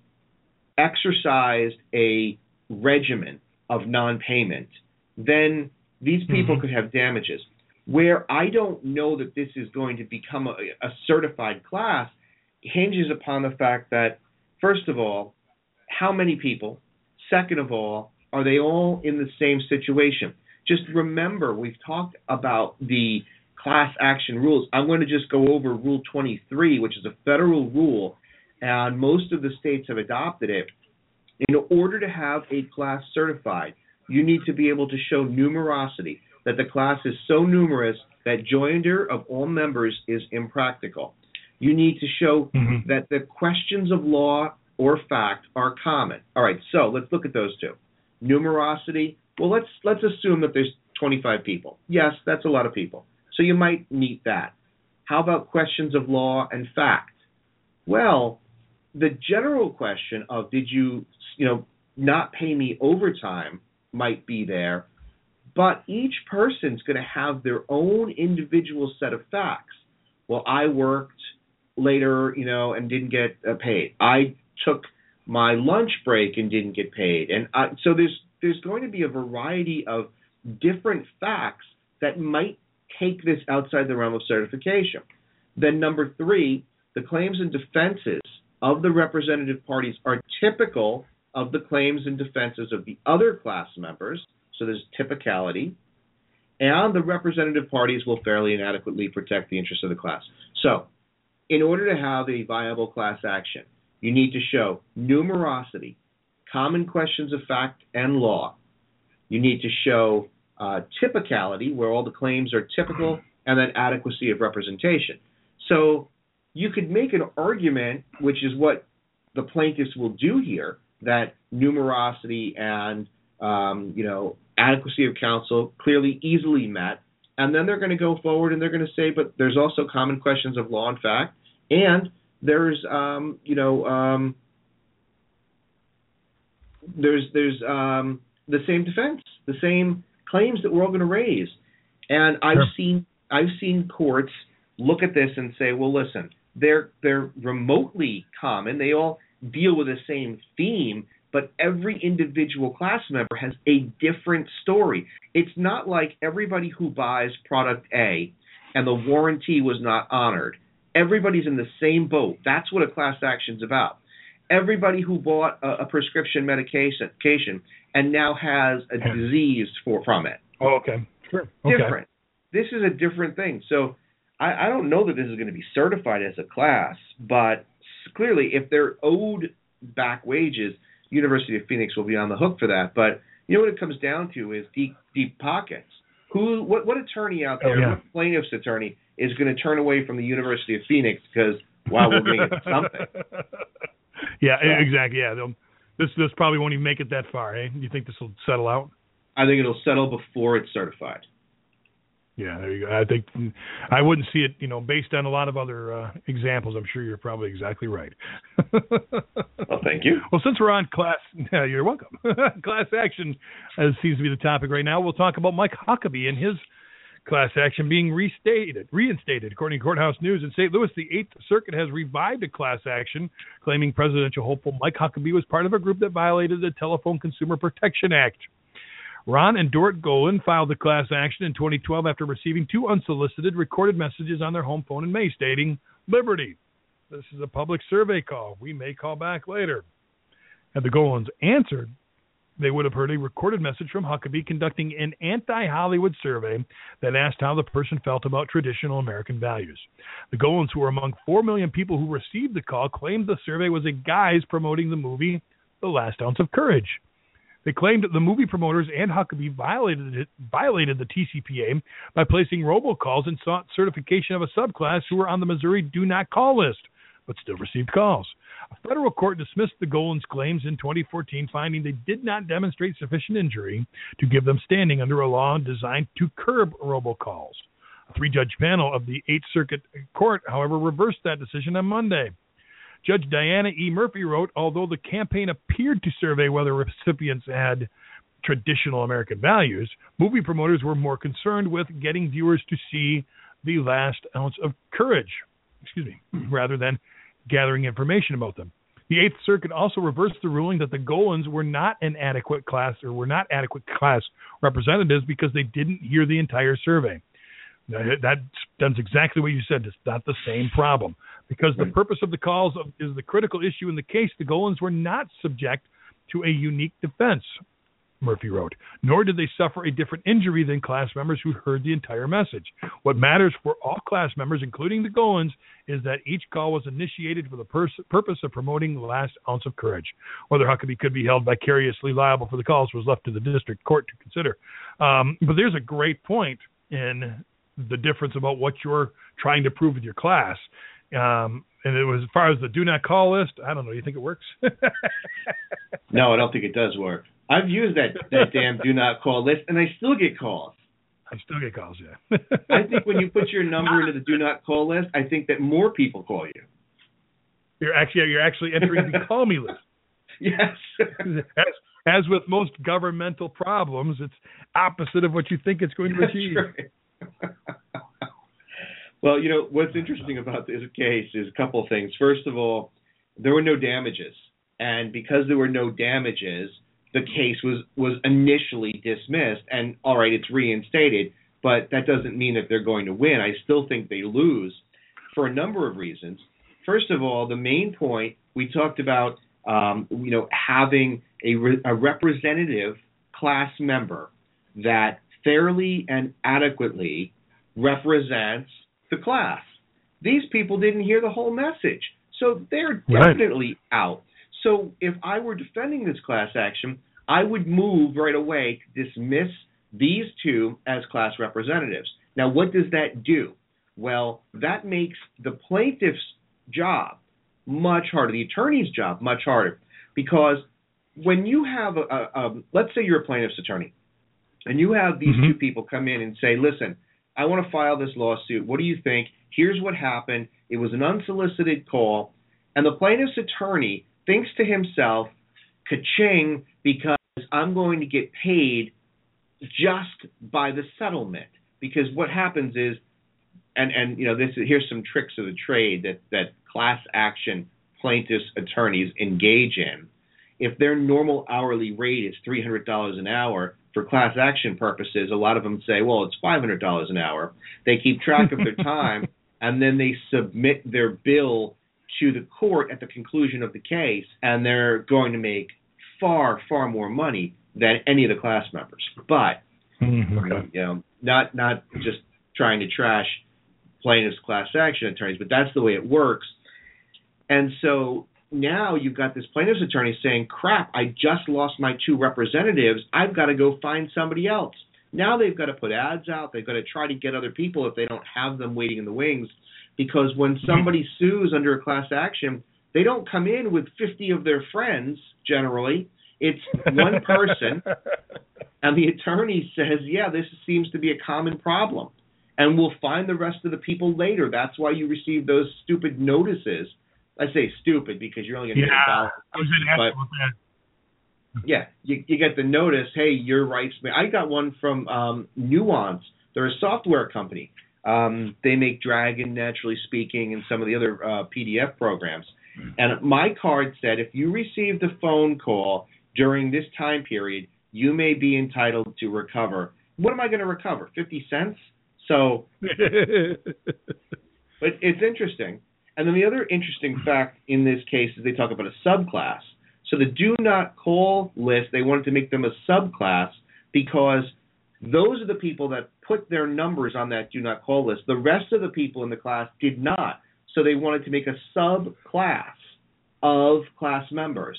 Speaker 1: exercised a regimen of non-payment, then these people mm-hmm. could have damages. Where I don't know that this is going to become a, a certified class hinges upon the fact that, first of all, how many people? Second of all, are they all in the same situation? Just remember, we've talked about the class action rules. I'm going to just go over Rule 23, which is a federal rule, and most of the states have adopted it. In order to have a class certified, you need to be able to show numerosity, that the class is so numerous that joinder of all members is impractical. You need to show mm-hmm. that the questions of law or fact are common. All right, so let's look at those two. Numerosity, well let's let's assume that there's 25 people. Yes, that's a lot of people. So you might meet that. How about questions of law and fact? Well, the general question of did you, you know, not pay me overtime might be there, but each person's going to have their own individual set of facts. Well, I worked later, you know, and didn't get uh, paid. I took my lunch break and didn't get paid, and so there's there's going to be a variety of different facts that might take this outside the realm of certification. Then number three, the claims and defenses of the representative parties are typical of the claims and defenses of the other class members, so there's typicality, and the representative parties will fairly and adequately protect the interests of the class. So, in order to have a viable class action, you need to show numerosity, common questions of fact and law. You need to show uh, typicality, where all the claims are typical, and then adequacy of representation. So you could make an argument, which is what the plaintiffs will do here, that numerosity and um, you know adequacy of counsel clearly easily met, and then they're going to go forward and they're going to say, but there's also common questions of law and fact, and there's um, you know um, there's there's um, the same defense, the same claims that we're all going to raise, and I've sure. seen I've seen courts look at this and say, well, listen, they're they're remotely common. They all deal with the same theme, but every individual class member has a different story. It's not like everybody who buys product A and the warranty was not honored. Everybody's in the same boat. That's what a class action's about. Everybody who bought a, a prescription medication and now has a disease for from it.
Speaker 2: Oh, okay. Sure.
Speaker 1: Okay. Different. This is a different thing. So I, I don't know that this is going to be certified as a class, but clearly, if they're owed back wages, University of Phoenix will be on the hook for that. But you know what it comes down to is deep deep pockets. Who what what attorney out there, oh, yeah. what plaintiff's attorney is going to turn away from the University of Phoenix because wow, we're going to get something.
Speaker 2: Yeah, exactly. Yeah, They'll, this this probably won't even make it that far. Eh? You think this will settle out?
Speaker 1: I think it'll settle before it's certified.
Speaker 2: Yeah, there you go. I think I wouldn't see it, you know, based on a lot of other uh, examples. I'm sure you're probably exactly right.
Speaker 1: well, thank you.
Speaker 2: Well, since we're on class, yeah, you're welcome. class action as seems to be the topic right now. We'll talk about Mike Huckabee and his class action being restated, reinstated. According to Courthouse News in St. Louis, the Eighth Circuit has revived a class action claiming presidential hopeful Mike Huckabee was part of a group that violated the Telephone Consumer Protection Act. Ron and Dorit Golan filed the class action in 2012 after receiving two unsolicited recorded messages on their home phone in May stating, Liberty, this is a public survey call. We may call back later. Had the Golans answered, they would have heard a recorded message from Huckabee conducting an anti Hollywood survey that asked how the person felt about traditional American values. The Golans, who were among 4 million people who received the call, claimed the survey was a guise promoting the movie The Last Ounce of Courage. They claimed that the movie promoters and Huckabee violated it, violated the TCPA by placing robocalls and sought certification of a subclass who were on the Missouri Do Not Call list, but still received calls. A federal court dismissed the Golans' claims in 2014, finding they did not demonstrate sufficient injury to give them standing under a law designed to curb robocalls. A three judge panel of the Eighth Circuit Court, however, reversed that decision on Monday. Judge Diana E. Murphy wrote Although the campaign appeared to survey whether recipients had traditional American values, movie promoters were more concerned with getting viewers to see the last ounce of courage, excuse me, rather than gathering information about them. The Eighth Circuit also reversed the ruling that the Golans were not an adequate class or were not adequate class representatives because they didn't hear the entire survey. That that's exactly what you said. It's not the same problem because the purpose of the calls is the critical issue in the case. The Golans were not subject to a unique defense, Murphy wrote, nor did they suffer a different injury than class members who heard the entire message. What matters for all class members, including the Golans, is that each call was initiated for the pers- purpose of promoting the last ounce of courage. Whether Huckabee could be held vicariously liable for the calls was left to the district court to consider. Um, but there's a great point in the difference about what you're trying to prove with your class. Um, and it was as far as the do not call list. I don't know. You think it works?
Speaker 1: no, I don't think it does work. I've used that that damn do not call list, and I still get calls.
Speaker 2: I still get calls. Yeah.
Speaker 1: I think when you put your number into the do not call list, I think that more people call you.
Speaker 2: You're actually you're actually entering the call me list.
Speaker 1: Yes.
Speaker 2: as, as with most governmental problems, it's opposite of what you think it's going to achieve.
Speaker 1: Right. Well, you know what's interesting about this case is a couple of things. First of all, there were no damages, and because there were no damages, the case was was initially dismissed. And all right, it's reinstated, but that doesn't mean that they're going to win. I still think they lose for a number of reasons. First of all, the main point we talked about, um, you know, having a, re- a representative class member that fairly and adequately represents the class. These people didn't hear the whole message, so they're definitely right. out. So if I were defending this class action, I would move right away to dismiss these two as class representatives. Now, what does that do? Well, that makes the plaintiff's job much harder, the attorney's job much harder, because when you have a, a, a let's say you're a plaintiff's attorney, and you have these mm-hmm. two people come in and say, listen, I want to file this lawsuit. What do you think? Here's what happened. It was an unsolicited call. And the plaintiff's attorney thinks to himself, ka-ching, because I'm going to get paid just by the settlement. Because what happens is, and and you know this here's some tricks of the trade that that class action plaintiffs attorneys engage in. If their normal hourly rate is three hundred dollars an hour, for class action purposes, a lot of them say, well, it's five hundred dollars an hour. They keep track of their time and then they submit their bill to the court at the conclusion of the case, and they're going to make far, far more money than any of the class members. But
Speaker 2: mm-hmm.
Speaker 1: you know, not not just trying to trash plaintiffs' class action attorneys, but that's the way it works. And so now you've got this plaintiff's attorney saying, "Crap! I just lost my two representatives. I've got to go find somebody else." Now they've got to put ads out. They've got to try to get other people if they don't have them waiting in the wings because when somebody sues under a class action, they don't come in with 50 of their friends generally. It's one person, and the attorney says, Yeah, this seems to be a common problem. And we'll find the rest of the people later. That's why you receive those stupid notices. I say stupid because you're only going to
Speaker 2: yeah, get a dollar. I was going to ask about
Speaker 1: that. Yeah, you, you get the notice. Hey, your rights. I got one from um, Nuance. They're a software company. Um, they make Dragon, Naturally Speaking, and some of the other uh, PDF programs. And my card said if you received a phone call during this time period, you may be entitled to recover. What am I going to recover? 50 cents? So, but it's interesting. And then the other interesting fact in this case is they talk about a subclass. So the do not call list, they wanted to make them a subclass because those are the people that put their numbers on that do not call list. The rest of the people in the class did not. So they wanted to make a subclass of class members.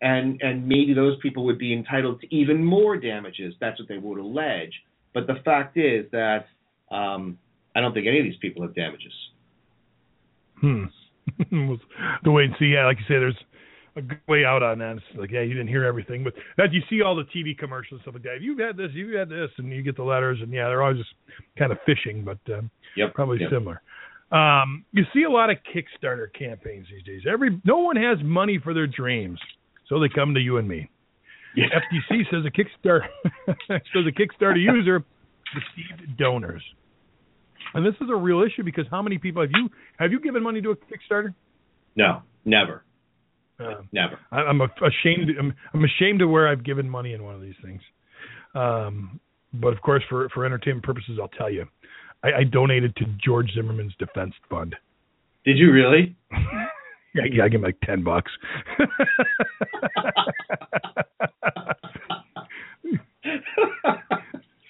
Speaker 1: and and maybe those people would be entitled to even more damages. That's what they would allege. But the fact is that um, I don't think any of these people have damages.
Speaker 2: Hmm. the wait and see. Yeah, like you say, there's a good way out on that. It's like, yeah, you didn't hear everything, but as you see all the TV commercials and stuff like that. You've had this, you've had this, and you get the letters, and yeah, they're always just kind of fishing, but um,
Speaker 1: yep,
Speaker 2: probably
Speaker 1: yep.
Speaker 2: similar. Um, you see a lot of Kickstarter campaigns these days. Every no one has money for their dreams, so they come to you and me.
Speaker 1: Yeah.
Speaker 2: FTC says a Kickstarter says a Kickstarter user received donors, and this is a real issue because how many people have you have you given money to a Kickstarter?
Speaker 1: No, never.
Speaker 2: Uh,
Speaker 1: never.
Speaker 2: I, I'm ashamed. I'm, I'm ashamed of where I've given money in one of these things. Um, but of course, for for entertainment purposes, I'll tell you. I, I donated to George Zimmerman's defense fund.
Speaker 1: Did you really?
Speaker 2: yeah, I give him like ten bucks.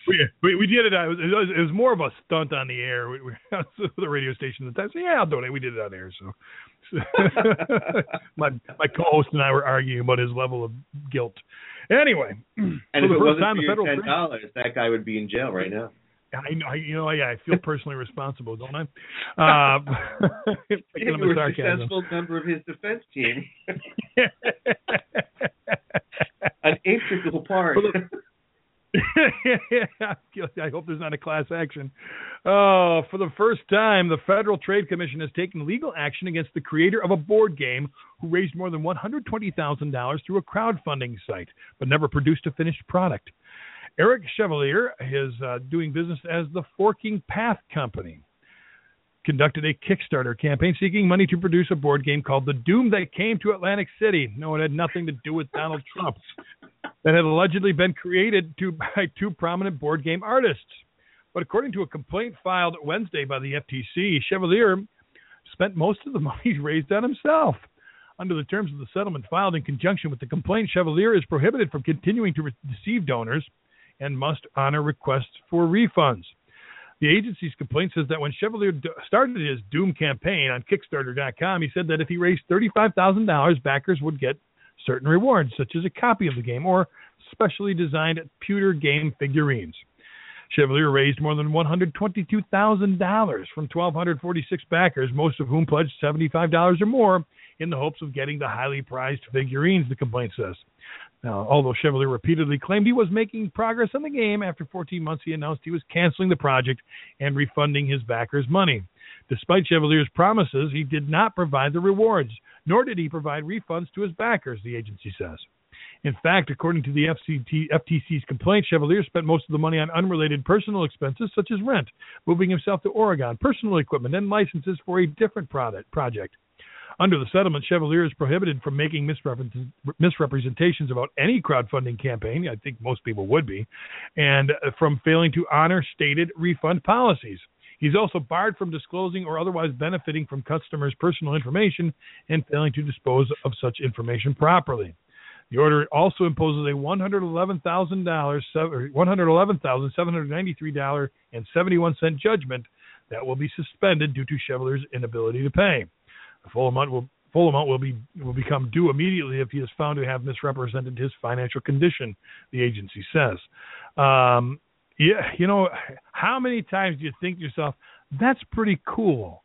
Speaker 2: we, we, we did it. Uh, it was, it was more of a stunt on the air. We, we the radio station at the time. So yeah, I'll donate. We did it on air. So, my my co-host and I were arguing about his level of guilt. Anyway,
Speaker 1: and if it wasn't for your ten dollars, that guy would be in jail right now.
Speaker 2: I know, you know, yeah, I feel personally responsible, don't I? Uh,
Speaker 1: you were a successful member of his defense team. An integral part.
Speaker 2: I hope there's not a class action. Uh, for the first time, the Federal Trade Commission has taken legal action against the creator of a board game who raised more than $120,000 through a crowdfunding site but never produced a finished product. Eric Chevalier is uh, doing business as the Forking Path Company. Conducted a Kickstarter campaign seeking money to produce a board game called The Doom That Came to Atlantic City. No, it had nothing to do with Donald Trump. That had allegedly been created to, by two prominent board game artists. But according to a complaint filed Wednesday by the FTC, Chevalier spent most of the money raised on himself. Under the terms of the settlement filed in conjunction with the complaint, Chevalier is prohibited from continuing to receive donors and must honor requests for refunds. The agency's complaint says that when Chevalier started his Doom campaign on Kickstarter.com, he said that if he raised $35,000, backers would get certain rewards, such as a copy of the game or specially designed pewter game figurines. Chevalier raised more than $122,000 from 1,246 backers, most of whom pledged $75 or more, in the hopes of getting the highly prized figurines, the complaint says. Although Chevalier repeatedly claimed he was making progress on the game, after 14 months he announced he was canceling the project and refunding his backers' money. Despite Chevalier's promises, he did not provide the rewards, nor did he provide refunds to his backers, the agency says. In fact, according to the FCT, FTC's complaint, Chevalier spent most of the money on unrelated personal expenses such as rent, moving himself to Oregon, personal equipment, and licenses for a different product, project. Under the settlement, Chevalier is prohibited from making misrepresentations about any crowdfunding campaign. I think most people would be, and uh, from failing to honor stated refund policies. He's also barred from disclosing or otherwise benefiting from customers' personal information and failing to dispose of such information properly. The order also imposes a $111,000, $111,793 and 71 cent judgment that will be suspended due to Chevalier's inability to pay. Full amount will full amount will be will become due immediately if he is found to have misrepresented his financial condition. The agency says. Um, yeah, you know, how many times do you think to yourself, "That's pretty cool,"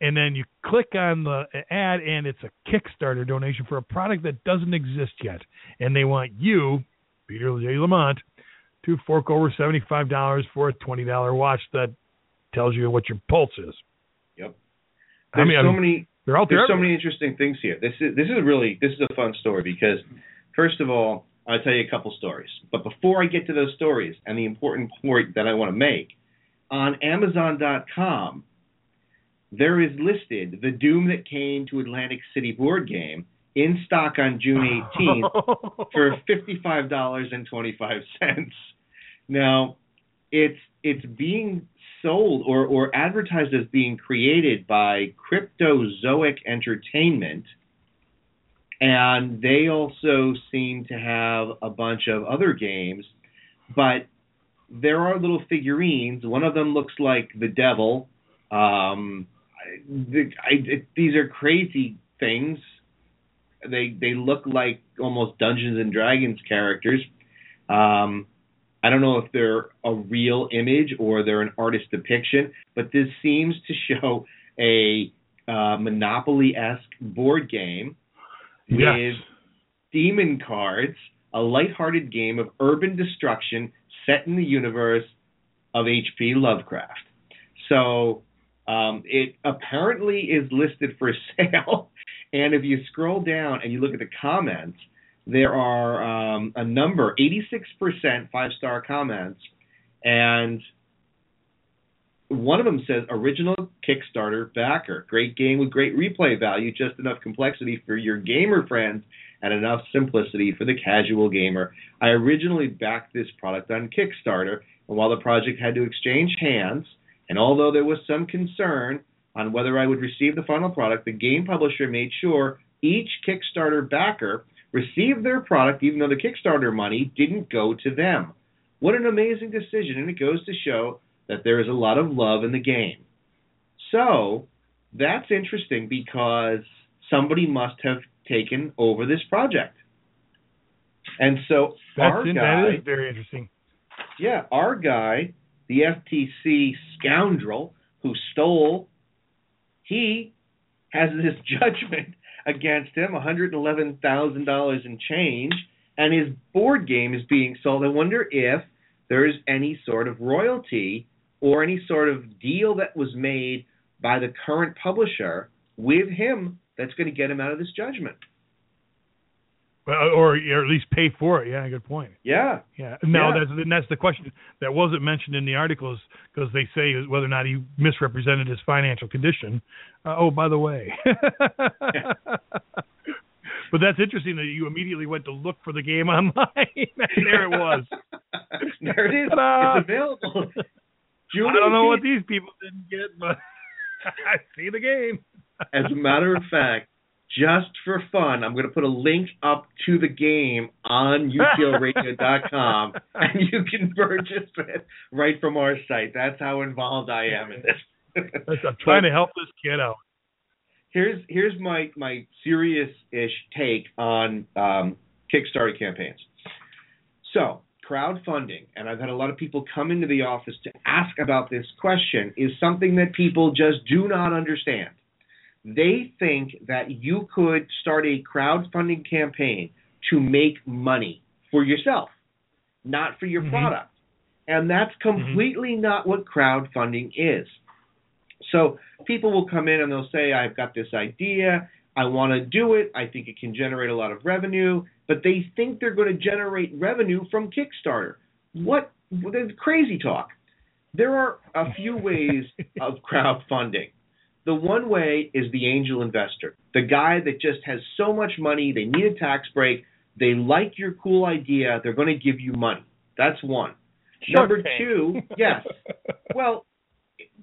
Speaker 2: and then you click on the ad and it's a Kickstarter donation for a product that doesn't exist yet, and they want you, Peter J. Lamont, to fork over seventy-five dollars for a twenty-dollar watch that tells you what your pulse is.
Speaker 1: There's I mean, so
Speaker 2: I mean,
Speaker 1: many.
Speaker 2: They're out there.
Speaker 1: There's so many interesting things here. This is this is really this is a fun story because first of all, I'll tell you a couple stories. But before I get to those stories and the important point that I want to make, on Amazon.com, there is listed the Doom that came to Atlantic City board game in stock on June 18th for fifty-five dollars and twenty-five cents. Now, it's it's being sold or, or advertised as being created by Cryptozoic Entertainment. And they also seem to have a bunch of other games, but there are little figurines. One of them looks like the devil. Um, I, it, these are crazy things. They they look like almost Dungeons and Dragons characters. Um, I don't know if they're a real image or they're an artist depiction, but this seems to show a uh, Monopoly esque board game with demon cards, a lighthearted game of urban destruction set in the universe of H.P. Lovecraft. So um, it apparently is listed for sale, and if you scroll down and you look at the comments, there are um, a number, 86% five star comments, and one of them says original Kickstarter backer. Great game with great replay value, just enough complexity for your gamer friends and enough simplicity for the casual gamer. I originally backed this product on Kickstarter, and while the project had to exchange hands, and although there was some concern on whether I would receive the final product, the game publisher made sure each Kickstarter backer received their product even though the Kickstarter money didn't go to them. What an amazing decision, and it goes to show that there is a lot of love in the game. So, that's interesting because somebody must have taken over this project. And so
Speaker 2: That's
Speaker 1: our
Speaker 2: in,
Speaker 1: guy,
Speaker 2: that is very interesting.
Speaker 1: yeah, our guy, the FTC scoundrel who stole, he has this judgment against him, $111,000 in change, and his board game is being sold. I wonder if there's any sort of royalty or any sort of deal that was made by the current publisher with him that's going to get him out of this judgment.
Speaker 2: Or, or at least pay for it. Yeah, good point.
Speaker 1: Yeah.
Speaker 2: Yeah. Now
Speaker 1: Yeah.
Speaker 2: that's that's the question that wasn't mentioned in the articles because they say whether or not he misrepresented his financial condition. Uh, oh, by the way. but that's interesting that you immediately went to look for the game online. there it was.
Speaker 1: there it is.
Speaker 2: Ta-da!
Speaker 1: It's available. Julie
Speaker 2: I don't know what these people didn't get, but I see the game.
Speaker 1: As a matter of fact, just for fun, I'm going to put a link up to the game on utlradio.com, and you can purchase it right from our site. That's how involved I am in this.
Speaker 2: I'm trying to help this kid out.
Speaker 1: here's here's my my serious ish take on um, Kickstarter campaigns. So crowdfunding, and I've had a lot of people come into the office to ask about this question, is something that people just do not understand. They think that you could start a crowdfunding campaign to make money for yourself, not for your
Speaker 2: Mhm.
Speaker 1: product. And that's completely not what crowdfunding is. So people will come in and they'll say, I've got this idea, I want to do it, I think it can generate a lot of revenue, but they think they're going to generate revenue from Kickstarter. What? Crazy talk. There are a few ways of crowdfunding. The one way is the angel investor, the guy that just has so much money, they need a tax break, they like your cool idea, they're going to give you money. That's one. Number
Speaker 2: Shark Tank.
Speaker 1: two, yes. Well,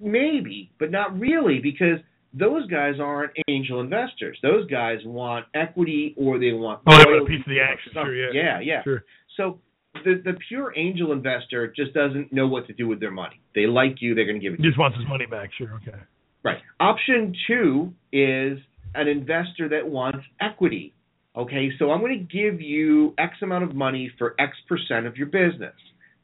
Speaker 1: maybe, but not really, because those guys aren't angel investors. Those guys want equity or they want.
Speaker 2: Oh, they want a piece of the action, sure, yeah.
Speaker 1: yeah, yeah.
Speaker 2: Sure.
Speaker 1: So the the pure angel investor just doesn't know what to do with their money. They like you, they're going to give it.
Speaker 2: He
Speaker 1: to you.
Speaker 2: just wants his money back. Sure. Okay.
Speaker 1: Right. Option two is an investor that wants equity. Okay, so I'm going to give you X amount of money for X percent of your business.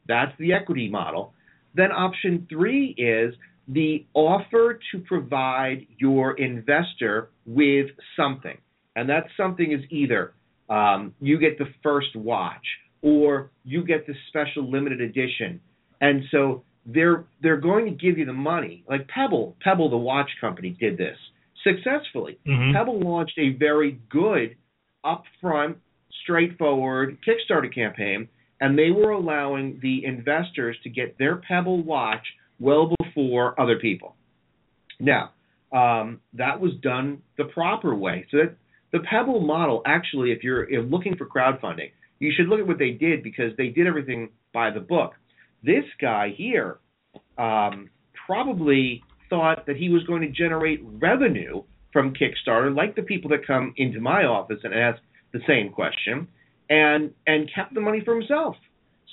Speaker 1: That's the equity model. Then option three is the offer to provide your investor with something. And that something is either um, you get the first watch or you get the special limited edition. And so they're they're going to give you the money. Like Pebble, Pebble the watch company did this successfully.
Speaker 2: Mhm.
Speaker 1: Pebble launched a very good upfront, straightforward Kickstarter campaign, and they were allowing the investors to get their Pebble watch well before other people. Now, um, that was done the proper way. So that the Pebble model, actually, if you're, if looking for crowdfunding, you should look at what they did because they did everything by the book. This guy here um, probably thought that he was going to generate revenue from Kickstarter, like the people that come into my office and ask the same question, and and kept the money for himself.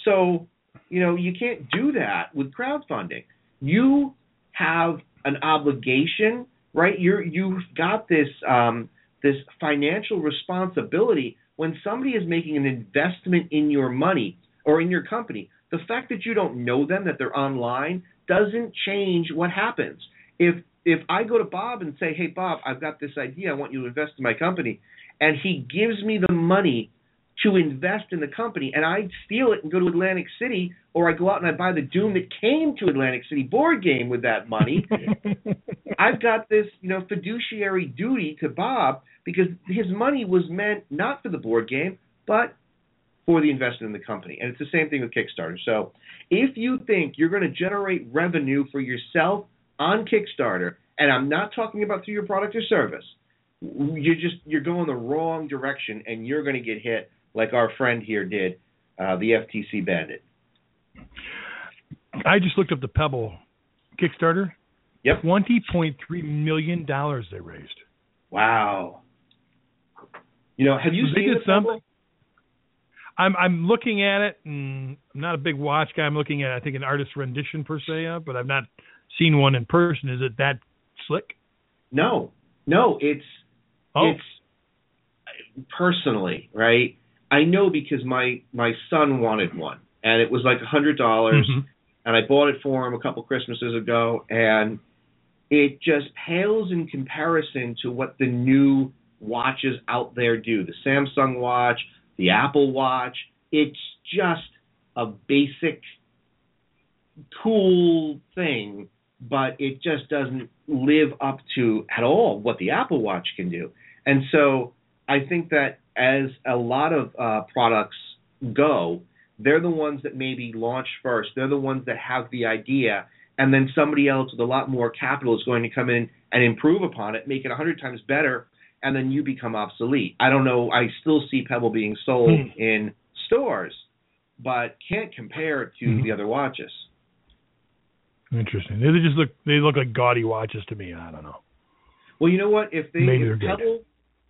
Speaker 1: So, you know, you can't do that with crowdfunding. You have an obligation, right? You're you've got this um, this financial responsibility when somebody is making an investment in your money or in your company. The fact that you don't know them, that they're online, doesn't change what happens. If if I go to Bob and say, "Hey Bob, I've got this idea. I want you to invest in my company," and he gives me the money to invest in the company, and I steal it and go to Atlantic City, or I go out and I buy the Doom that came to Atlantic City board game with that money. I've got this, you know, fiduciary duty to Bob because his money was meant not for the board game, but for the investment in the company. And it's the same thing with Kickstarter. So if you think you're going to generate revenue for yourself on Kickstarter, and I'm not talking about through your product or service, you're just you're going the wrong direction, and you're going to get hit like our friend here did, uh, the FTC bandit.
Speaker 2: I just looked up the Pebble Kickstarter.
Speaker 1: Yep.
Speaker 2: Twenty point three million dollars they raised.
Speaker 1: Wow. You know, have you
Speaker 2: they
Speaker 1: seen the Pebble?
Speaker 2: something. I'm I'm looking at it, and I'm not a big watch guy. I'm looking at I think an artist rendition per se, of, but I've not seen one in person. Is it that slick?
Speaker 1: No, no, it's
Speaker 2: Oh,
Speaker 1: it's personally right. I know because my my son wanted one, and it was like a hundred dollars,
Speaker 2: Mhm.
Speaker 1: and I bought it for him a couple Christmases ago, and it just pales in comparison to what the new watches out there do. The Samsung watch, the Apple watch. It's just a basic, cool thing, but it just doesn't live up to at all what the Apple Watch can do. And so I think that as a lot of uh, products go, they're the ones that maybe launch first. They're the ones that have the idea, and then somebody else with a lot more capital is going to come in and improve upon it, make it a hundred times better, and then you become obsolete. I don't know. I still see Pebble being sold
Speaker 2: Hmm.
Speaker 1: in stores, but can't compare to
Speaker 2: Mhm.
Speaker 1: the other watches.
Speaker 2: Interesting. They just look they look like gaudy watches to me. I don't know.
Speaker 1: Well, you know what? If they
Speaker 2: Maybe
Speaker 1: if
Speaker 2: they're good.
Speaker 1: Pebble,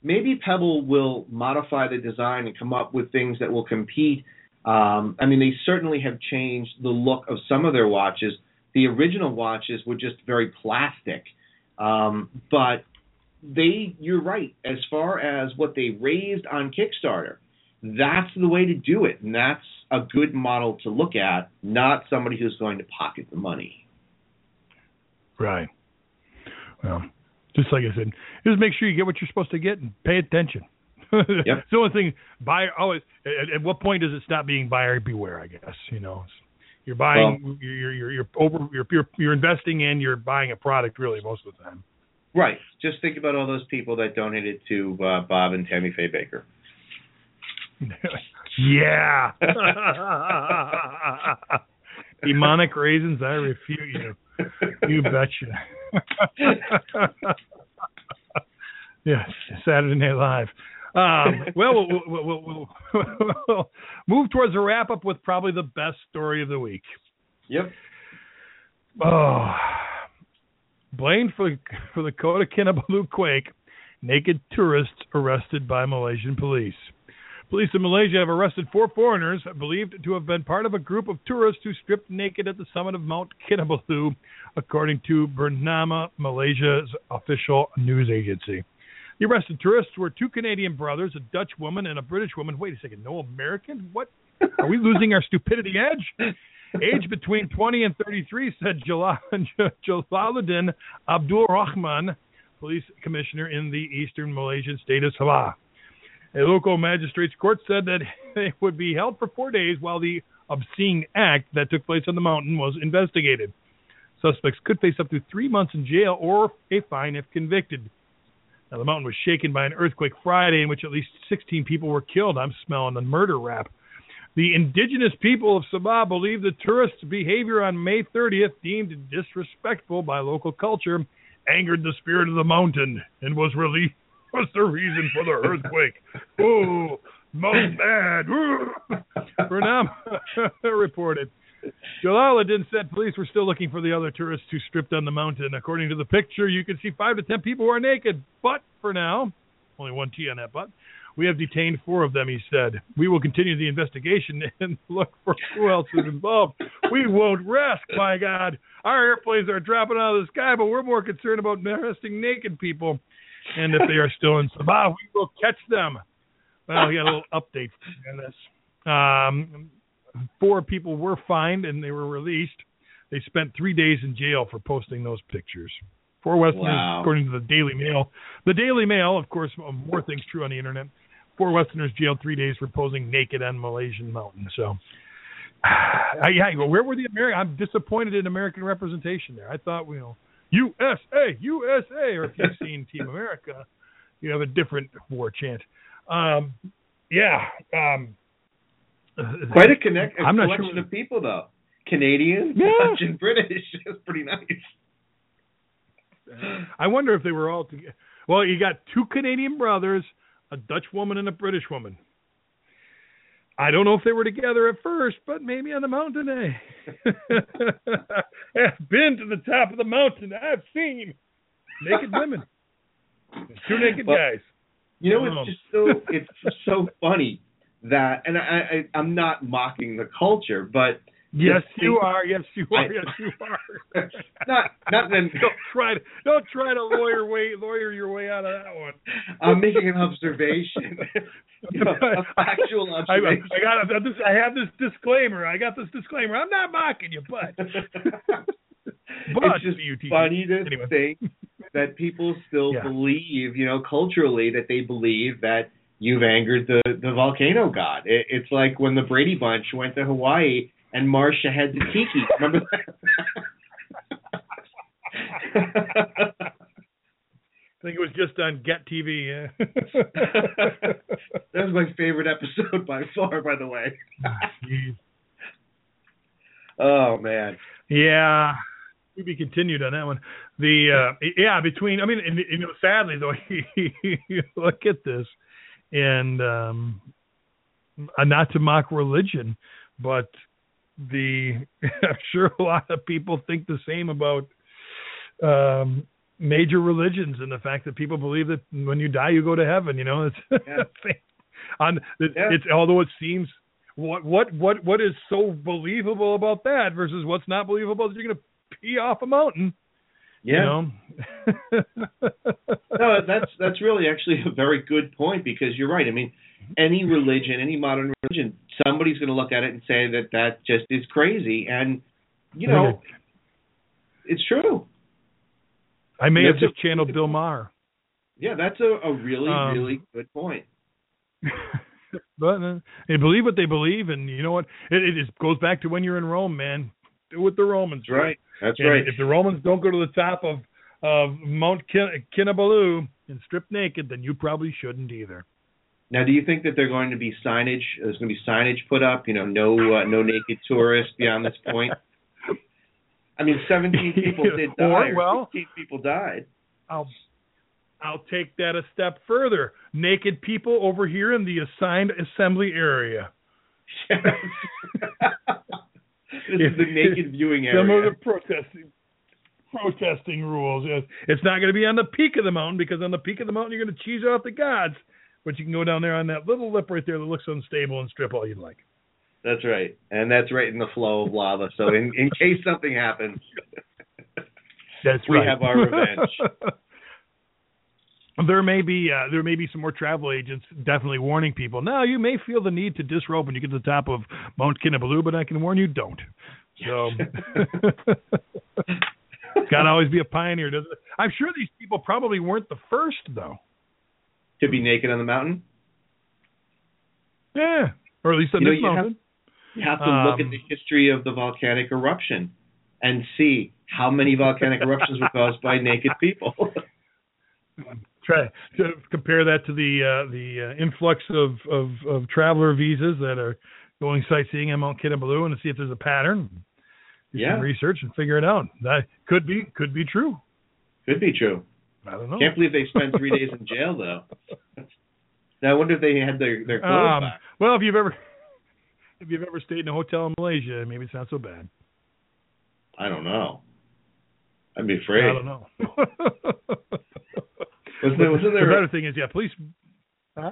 Speaker 1: maybe Pebble will modify the design and come up with things that will compete. Um, I mean, they certainly have changed the look of some of their watches. The original watches were just very plastic, um, but they. You're right. As far as what they raised on Kickstarter, that's the way to do it, and that's a good model to look at. Not somebody who's going to pocket the money.
Speaker 2: Right. Well, just like I said, just make sure you get what you're supposed to get and pay attention. It's the only thing. Buyer oh, always. At, at what point does it stop being buyer beware? I guess you know. You're buying. you're, you're you're over. You're, you're you're investing in, you're buying a product really most of the time.
Speaker 1: Right. Just think about all those people that donated to uh, Bob and Tammy Faye Bakker.
Speaker 2: yeah. Demonic raisins, I refute you. You betcha. yes, Saturday Night Live. Um, well, we'll, we'll, we'll, we'll, we'll move towards a wrap up with probably the best story of the week.
Speaker 1: Yep.
Speaker 2: Oh, blamed for for the Kota Kinabalu quake, naked tourists arrested by Malaysian police. Police in Malaysia have arrested four foreigners believed to have been part of a group of tourists who stripped naked at the summit of Mount Kinabalu, according to Bernama, Malaysia's official news agency. The arrested tourists were two Canadian brothers, a Dutch woman, and a British woman. Wait a second, no American? What? Are we losing our stupidity edge? Age between 20 and 33, said Jalal- Jalaluddin Abdul Rahman, police commissioner in the eastern Malaysian state of Sabah. A local magistrate's court said that they would be held for four days while the obscene act that took place on the mountain was investigated. Suspects could face up to three months in jail or a fine if convicted. Now, the mountain was shaken by an earthquake Friday in which at least 16 people were killed. I'm smelling the murder rap. The indigenous people of Sabah believe the tourists' behavior on May 30th, deemed disrespectful by local culture, angered the spirit of the mountain and was really was the reason for the earthquake. Oh, mountain bad. Bernam reported. Jalaluddin said police were still looking for the other tourists who stripped on the mountain. According to the picture, you can see five to ten people who are naked. But for now, only one T on that but, we have detained four of them, he said. We will continue the investigation and look for who else is involved. We won't rest, my God. Our airplanes are dropping out of the sky, but we're more concerned about arresting naked people. and if they are still in Sabah, we will catch them. Well, we got a little update on this. Um, four people were fined and they were released. They spent three days in jail for posting those pictures. Four Westerners,
Speaker 1: Wow.
Speaker 2: according to the Daily Mail. The Daily Mail, of course, more things true on the internet. Four Westerners jailed three days for posing naked on Malaysian mountain. So, I, yeah, I go, where were the American? I'm disappointed in American representation there. I thought, you know, USA, USA, or if you've seen Team America, you have a different war chant. Um, yeah. Um,
Speaker 1: Quite a connect a
Speaker 2: I'm not
Speaker 1: collection
Speaker 2: sure-
Speaker 1: of people though. Canadian,
Speaker 2: Yeah.
Speaker 1: Dutch, and British. That's pretty nice.
Speaker 2: I wonder if they were all together. Well, you got two Canadian brothers, a Dutch woman and a British woman. I don't know if they were together at first, but maybe on the mountain, eh? I've been to the top of the mountain. I've seen naked women, two naked
Speaker 1: Well,
Speaker 2: guys.
Speaker 1: You know,
Speaker 2: Um.
Speaker 1: it's just so it's so funny that, and I, I I'm not mocking the culture, but
Speaker 2: Yes, you are. Yes, you are. Yes, you are.
Speaker 1: not not then.
Speaker 2: don't try to don't try to lawyer way lawyer your way out of that one.
Speaker 1: I'm making an observation, you know, a factual observation.
Speaker 2: I got this. I have this disclaimer. I got this disclaimer. I'm not mocking you, but but
Speaker 1: it's just funny to
Speaker 2: Anyway.
Speaker 1: think that people still
Speaker 2: Yeah.
Speaker 1: believe, you know, culturally that they believe that you've angered the the volcano god. It, it's like when the Brady Bunch went to Hawaii and Marcia had the tiki. Remember that?
Speaker 2: I think it was just on Get TV. Yeah.
Speaker 1: that was my favorite episode by far, by the way. Oh man.
Speaker 2: yeah. To be continued on that one. The uh yeah, between I mean and, you know sadly though you look at this and um uh, not to mock religion, but the I'm sure a lot of people think the same about um major religions and the fact that people believe that when you die you go to heaven, you know, it's
Speaker 1: Yeah.
Speaker 2: on it's,
Speaker 1: Yeah.
Speaker 2: it's although it seems what what what what is so believable about that versus what's not believable that you're going to pee off a mountain,
Speaker 1: Yeah.
Speaker 2: you know.
Speaker 1: no, that's that's really actually a very good point because you're right. I mean, any religion, any modern religion, somebody's going to look at it and say that that just is crazy, and you know, it's true.
Speaker 2: I may
Speaker 1: That's
Speaker 2: have just
Speaker 1: a-
Speaker 2: channeled Bill Maher.
Speaker 1: Yeah, that's a, a really
Speaker 2: Um,
Speaker 1: really good point.
Speaker 2: but uh, they believe what they believe, and you know what? It, it just goes back to when you're in Rome, man. Do what the Romans.
Speaker 1: That's right. That's
Speaker 2: And
Speaker 1: right.
Speaker 2: If the Romans don't go to the top of of Mount Kin- Kinabalu and strip naked, then you probably shouldn't either.
Speaker 1: Now, do you think that they're going to be signage? There's going to be signage put up. You know, no uh, no naked tourists beyond this point. I mean, 17 people did die.
Speaker 2: Or, well-
Speaker 1: 15 people died.
Speaker 2: I'll I'll take that a step further. Naked people over here in the assigned assembly area.
Speaker 1: this is the naked viewing area.
Speaker 2: Some of the protesting protesting rules. Yes. It's not going to be on the peak of the mountain because on the peak of the mountain you're going to cheese off the gods. But you can go down there on that little lip right there that looks unstable and strip all you'd like.
Speaker 1: That's right, and that's right in the flow of lava. So in in case something happens,
Speaker 2: That's
Speaker 1: We
Speaker 2: right.
Speaker 1: have our revenge.
Speaker 2: there may be uh, there may be some more travel agents definitely warning people. Now you may feel the need to disrobe when you get to the top of Mount Kinabalu, but I can warn you, don't. So got to always be a pioneer. Doesn't it? I'm sure these people probably weren't the first though.
Speaker 1: To be naked on the mountain,
Speaker 2: Yeah, or at least on
Speaker 1: You know,
Speaker 2: this
Speaker 1: you have-
Speaker 2: mountain.
Speaker 1: you have to look at
Speaker 2: Um,
Speaker 1: the history of the volcanic eruption and see how many volcanic eruptions were caused by naked people.
Speaker 2: Try to compare that to the uh, the uh, influx of, of of traveler visas that are going sightseeing on Mount Kinabalu and to see if there's a pattern. Do
Speaker 1: Yeah.
Speaker 2: some research and figure it out. That could be could be true.
Speaker 1: Could be true.
Speaker 2: I don't know.
Speaker 1: Can't believe they spent three days in jail though. Now I wonder if they had their their clothes
Speaker 2: Um,
Speaker 1: back.
Speaker 2: well, if you've ever if you've ever stayed in a hotel in Malaysia, maybe it's not so bad.
Speaker 1: I don't know. I'd be afraid.
Speaker 2: I don't know.
Speaker 1: Wasn't there, wasn't
Speaker 2: the
Speaker 1: there
Speaker 2: better thing is, yeah, police. Huh?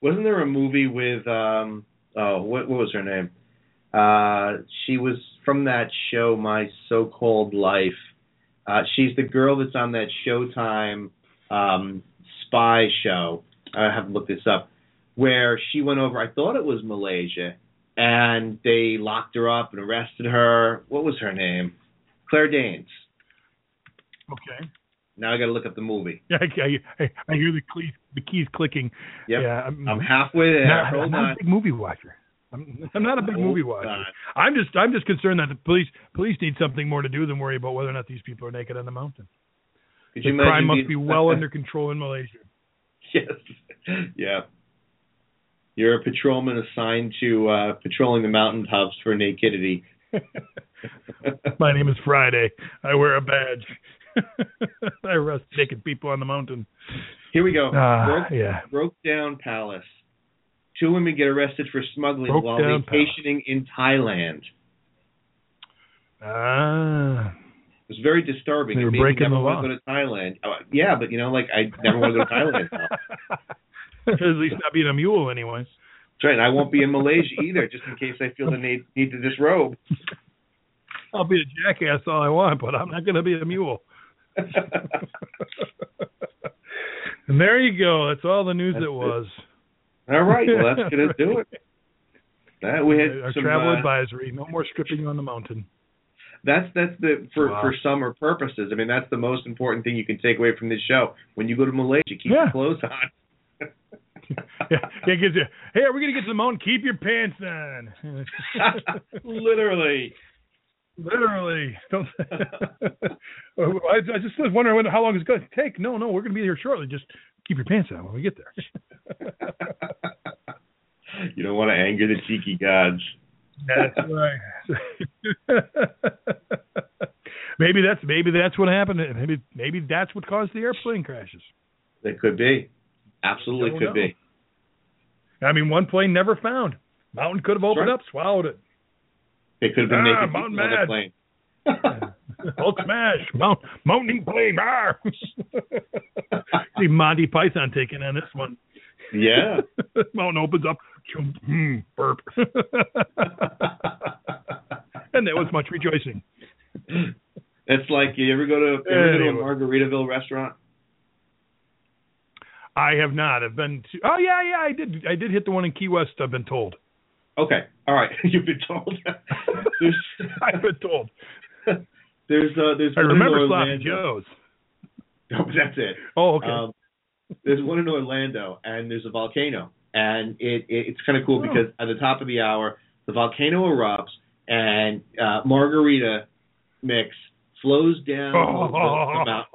Speaker 1: wasn't there a movie with um oh what what was her name? Uh she was from that show My So Called Life. Uh she's the girl that's on that Showtime um, spy show. I have to look this up, where she went over. I thought it was Malaysia, and they locked her up and arrested her. What was her name? Claire Danes.
Speaker 2: Okay.
Speaker 1: Now I got to look up the movie.
Speaker 2: Yeah, I, I, I hear the keys, the keys clicking.
Speaker 1: Yep.
Speaker 2: Yeah, I'm,
Speaker 1: I'm halfway there.
Speaker 2: not,
Speaker 1: Hold
Speaker 2: not
Speaker 1: on.
Speaker 2: a big movie watcher. I'm, I'm not a big
Speaker 1: Hold
Speaker 2: movie watcher.
Speaker 1: on.
Speaker 2: I'm just I'm just concerned that the police police need something more to do than worry about whether or not these people are naked on the mountain.
Speaker 1: Could
Speaker 2: The crime must
Speaker 1: being-
Speaker 2: be well under control in Malaysia.
Speaker 1: yes. Yeah. You're a patrolman assigned to uh, patrolling the mountaintops for nakedity.
Speaker 2: My name is Friday. I wear a badge. I arrest naked people on the mountain.
Speaker 1: Here we go.
Speaker 2: Ah,
Speaker 1: broke,
Speaker 2: yeah.
Speaker 1: broke down palace. Two women get arrested for smuggling
Speaker 2: Broke
Speaker 1: while vacationing in Thailand.
Speaker 2: Ah.
Speaker 1: It was very disturbing.
Speaker 2: They
Speaker 1: It
Speaker 2: were breaking the law.
Speaker 1: to go to Thailand. Oh, yeah, but you know, like I never want to go to Thailand.
Speaker 2: At least not being a mule, anyway.
Speaker 1: That's right. and I won't be in Malaysia either, just in case I feel the need need to disrobe.
Speaker 2: I'll be a jackass all I want, but I'm not going to be a mule. And there you go. That's all the news
Speaker 1: That's
Speaker 2: it was.
Speaker 1: All right, well that's gonna do it. That we had
Speaker 2: Our
Speaker 1: some.
Speaker 2: travel
Speaker 1: uh,
Speaker 2: advisory: no more stripping on the mountain.
Speaker 1: That's that's the for
Speaker 2: Wow.
Speaker 1: for summer purposes. I mean, that's the most important thing you can take away from this show. When you go to Malaysia, keep
Speaker 2: Yeah.
Speaker 1: your clothes on.
Speaker 2: yeah, yeah, gives you. Hey, are we're gonna get to the mountain. Keep your pants on.
Speaker 1: Literally.
Speaker 2: Literally. Don't. I, I just was wondering how long it's going to take. No, no, we're going to be here shortly. Just keep your pants on when we get there.
Speaker 1: you don't want to anger the cheeky gods.
Speaker 2: That's right. maybe that's maybe that's what happened. Maybe maybe that's what caused the airplane crashes.
Speaker 1: It could be. Absolutely could
Speaker 2: know.
Speaker 1: be.
Speaker 2: I mean, one plane never found. Mountain could have opened
Speaker 1: right.
Speaker 2: up, swallowed it.
Speaker 1: It could have been
Speaker 2: Ah,
Speaker 1: naked
Speaker 2: Mountain
Speaker 1: people on the
Speaker 2: Mad.
Speaker 1: plane.
Speaker 2: Hulk smash, mount, mounting plane. Arr! See Monty Python taking on this one.
Speaker 1: yeah.
Speaker 2: Mountain opens up, hmm, burp, and there was much rejoicing.
Speaker 1: It's like you ever go to, ever go to a
Speaker 2: Anyway.
Speaker 1: Margaritaville restaurant?
Speaker 2: I have not. I've been. To, oh yeah, yeah. I did. I did hit the one in Key West. I've been told.
Speaker 1: Okay. All right. You've been told. there's
Speaker 2: I've been told.
Speaker 1: there's uh, there's
Speaker 2: I remember Sloppy
Speaker 1: Orlando.
Speaker 2: Joe's.
Speaker 1: Oh, that's it.
Speaker 2: Oh, okay.
Speaker 1: Um, there's one in Orlando, and there's a volcano, and it, it it's kind of cool
Speaker 2: Oh.
Speaker 1: because at the top of the hour, the volcano erupts, and uh, margarita mix flows down the, the mountain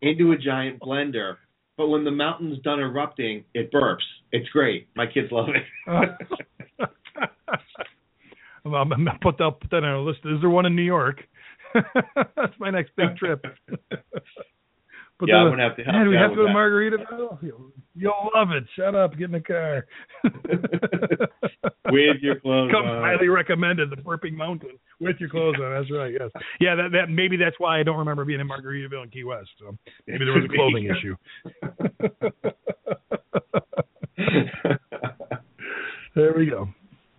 Speaker 1: into a giant blender. But when the mountain's done erupting, it burps. It's great. My kids love it.
Speaker 2: I'm, I'm, I'm put that put that on our list. Is there one in New York? That's my next big trip. Put
Speaker 1: yeah, I'm gonna have to help
Speaker 2: Man, we have to go to Margaritaville? You'll, you'll love it. Shut up. Get in the car.
Speaker 1: With your clothes
Speaker 2: Comes
Speaker 1: on.
Speaker 2: highly recommended. The Burping Mountain with your clothes on. That's right. Yes. Yeah. That that maybe that's why I don't remember being in Margaritaville and Key West. So maybe there was a clothing issue. there we go.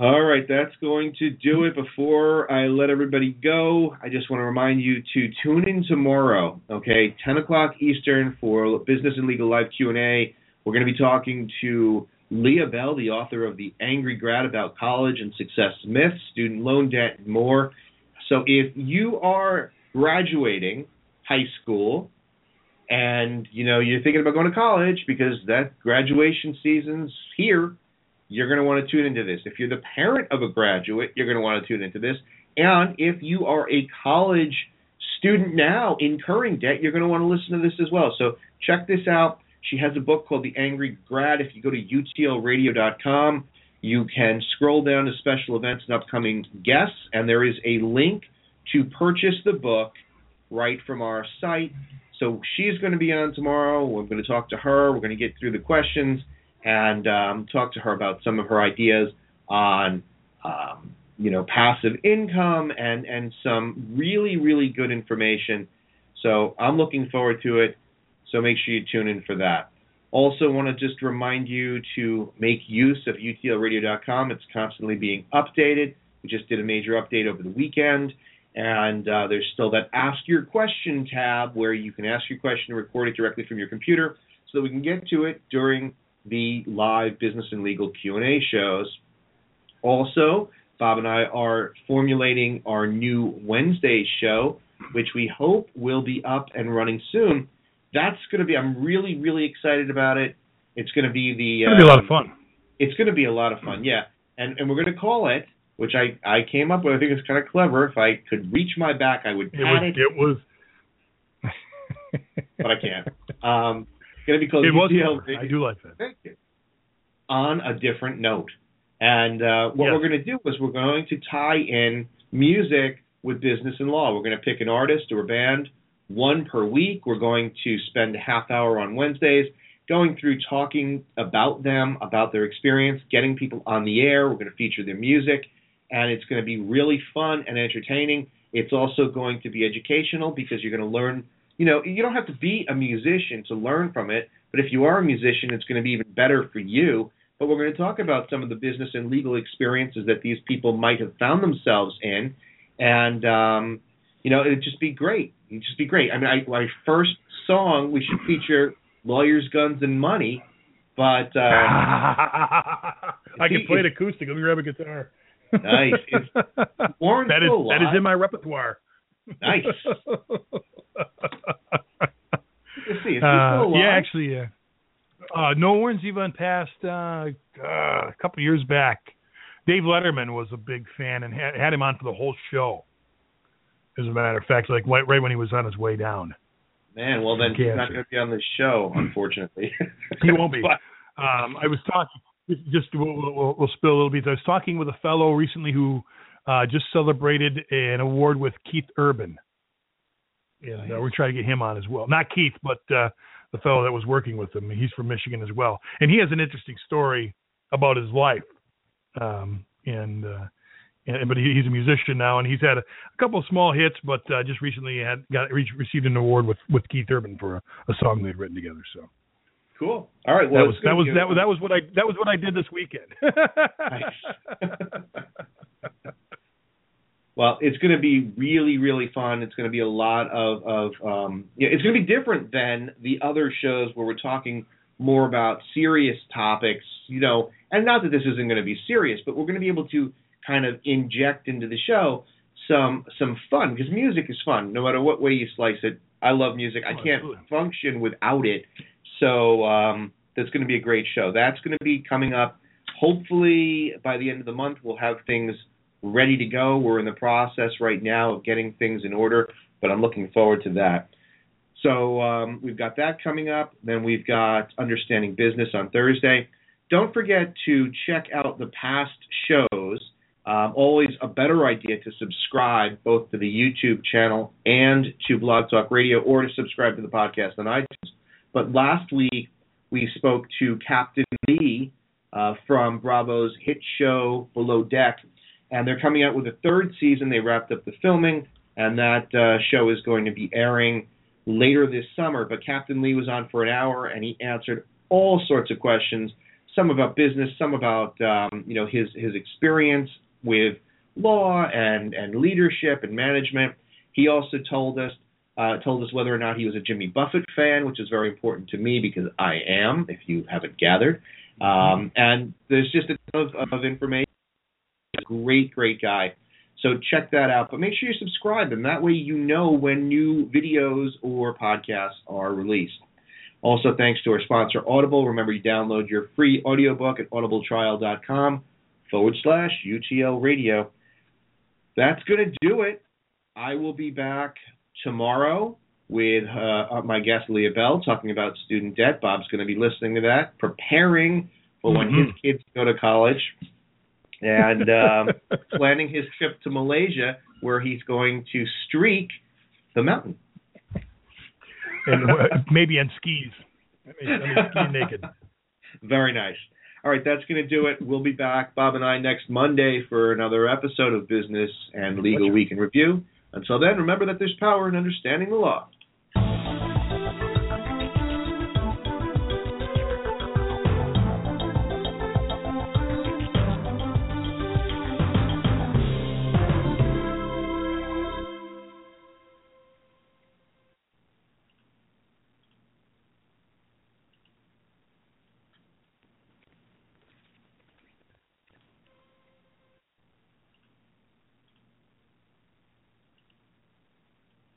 Speaker 1: All right, that's going to do it. Before I let everybody go, I just want to remind you to tune in tomorrow, okay, 10 o'clock Eastern for Business and Legal Live Q&A. We're going to be talking to Leah Bell, the author of The Angry Grad About College and Success Myths, Student Loan Debt, and more. So if you are graduating high school and, you know, you're thinking about going to college because that graduation season's here, you're going to want to tune into this. If you're the parent of a graduate, you're going to want to tune into this. And if you are a college student now incurring debt, you're going to want to listen to this as well. So check this out. She has a book called The Angry Grad. If you go to utlradio.com, you can scroll down to special events and upcoming guests, and there is a link to purchase the book right from our site. So she's going to be on tomorrow. We're going to talk to her. We're going to get through the questions and um, talk to her about some of her ideas on, um, you know, passive income and and some really really good information. So I'm looking forward to it. So make sure you tune in for that. Also, want to just remind you to make use of utlradio.com. It's constantly being updated. We just did a major update over the weekend, And uh, there's still that Ask Your Question tab where you can ask your question and record it directly from your computer so that we can get to it during the live business and legal Q&A shows. Also, Bob and I are formulating our new Wednesday show, which we hope will be up and running soon. That's going to be, I'm really, really excited about it. It's going to be the.
Speaker 2: It's going to be a lot of fun.
Speaker 1: It's going to be a lot of fun, yeah. And and we're going to call it, which I I came up with. I think it's kind of clever. If I could reach my back, I would pat
Speaker 2: it. Was,
Speaker 1: it, was. but I can't. Um, going to be called.
Speaker 2: It was. I do like that.
Speaker 1: Thank you. On a different note, and uh, what
Speaker 2: Yes.
Speaker 1: we're going to do is we're going to tie in music with business and law. We're going to pick an artist or a band, one per week. We're going to spend a half hour on Wednesdays going through talking about them, about their experience, getting people on the air. We're going to feature their music, and it's going to be really fun and entertaining. It's also going to be educational because you're going to learn. You know, you don't have to be a musician to learn from it, but if you are a musician, it's going to be even better for you. But we're going to talk about some of the business and legal experiences that these people might have found themselves in, and um, you know, it'd just be great. It'd just be great. I mean, I, my first song we should feature lawyers, guns, and money, but uh,
Speaker 2: I can play it acoustic. Let me grab a guitar.
Speaker 1: Nice. It's- Warren's
Speaker 2: that is
Speaker 1: still
Speaker 2: that is in my repertoire.
Speaker 1: Nice. Let's see. Is he
Speaker 2: Uh,
Speaker 1: still alive?
Speaker 2: yeah, actually, yeah. Uh, no Warren Zevon passed uh, uh, a couple years back. Dave Letterman was a big fan and had, had him on for the whole show. As a matter of fact, like right, right when he was on his way down.
Speaker 1: Man, well then he's not going to be on the show, unfortunately.
Speaker 2: He won't be.
Speaker 1: But-
Speaker 2: Um, I was talking. Just we'll, we'll, we'll spill a little bit. I was talking with a fellow recently who uh, just celebrated an award with Keith Urban, and uh, we're trying to get him on as well. Not Keith, but uh, the fellow that was working with him. He's from Michigan as well, and he has an interesting story about his life. Um, and uh, and but he, he's a musician now, and he's had a, a couple of small hits, but uh, just recently had got re- received an award with with Keith Urban for a, a song they'd written together. So
Speaker 1: cool. All right. Well,
Speaker 2: that was that was that was that was what I that was what I did this weekend.
Speaker 1: well, it's going to be really, really fun. It's going to be a lot of, of um, yeah, it's going to be different than the other shows where we're talking more about serious topics, you know, and not that this isn't going to be serious, but we're going to be able to kind of inject into the show some some fun because music is fun no matter what way you slice it. I love music. I
Speaker 2: Oh,
Speaker 1: can't
Speaker 2: absolutely.
Speaker 1: function without it. So um, that's going to be a great show. That's going to be coming up. Hopefully by the end of the month we'll have things ready to go. We're in the process right now of getting things in order, but I'm looking forward to that. So um, we've got that coming up. Then we've got Understanding Business on Thursday. Don't forget to check out the past shows. Um, always a better idea to subscribe both to the YouTube channel and to Blog Talk Radio, or to subscribe to the podcast on iTunes. But last week we spoke to Captain Lee uh, from Bravo's hit show Below Deck, and they're coming out with a third season. They wrapped up the filming, and that uh, show is going to be airing later this summer. But Captain Lee was on for an hour, and he answered all sorts of questions. Some about business, some about um, you know his his experience with law and and leadership and management. He also told us uh, told us whether or not he was a Jimmy Buffett fan, which is very important to me because I am, if you haven't gathered. Um, and there's just a ton of, of information. Great, great guy. So check that out. But make sure you subscribe, and that way you know when new videos or podcasts are released. Also, thanks to our sponsor, Audible. Remember, you download your free audiobook at audibletrial.com forward slash UTL radio. That's going to do it. I will be back tomorrow with uh, my guest, Leah Bell, talking about student debt. Bob's going to be listening to that, preparing for when his kids go to college, and um, planning his trip to Malaysia, where he's going to streak the mountain.
Speaker 2: and uh, maybe on skis. I mean, I mean, ski naked.
Speaker 1: Very nice. All right, that's going to do it. We'll be back, Bob and I, next Monday for another episode of Business and Legal Week in Review. Until then, remember that there's power in understanding the law.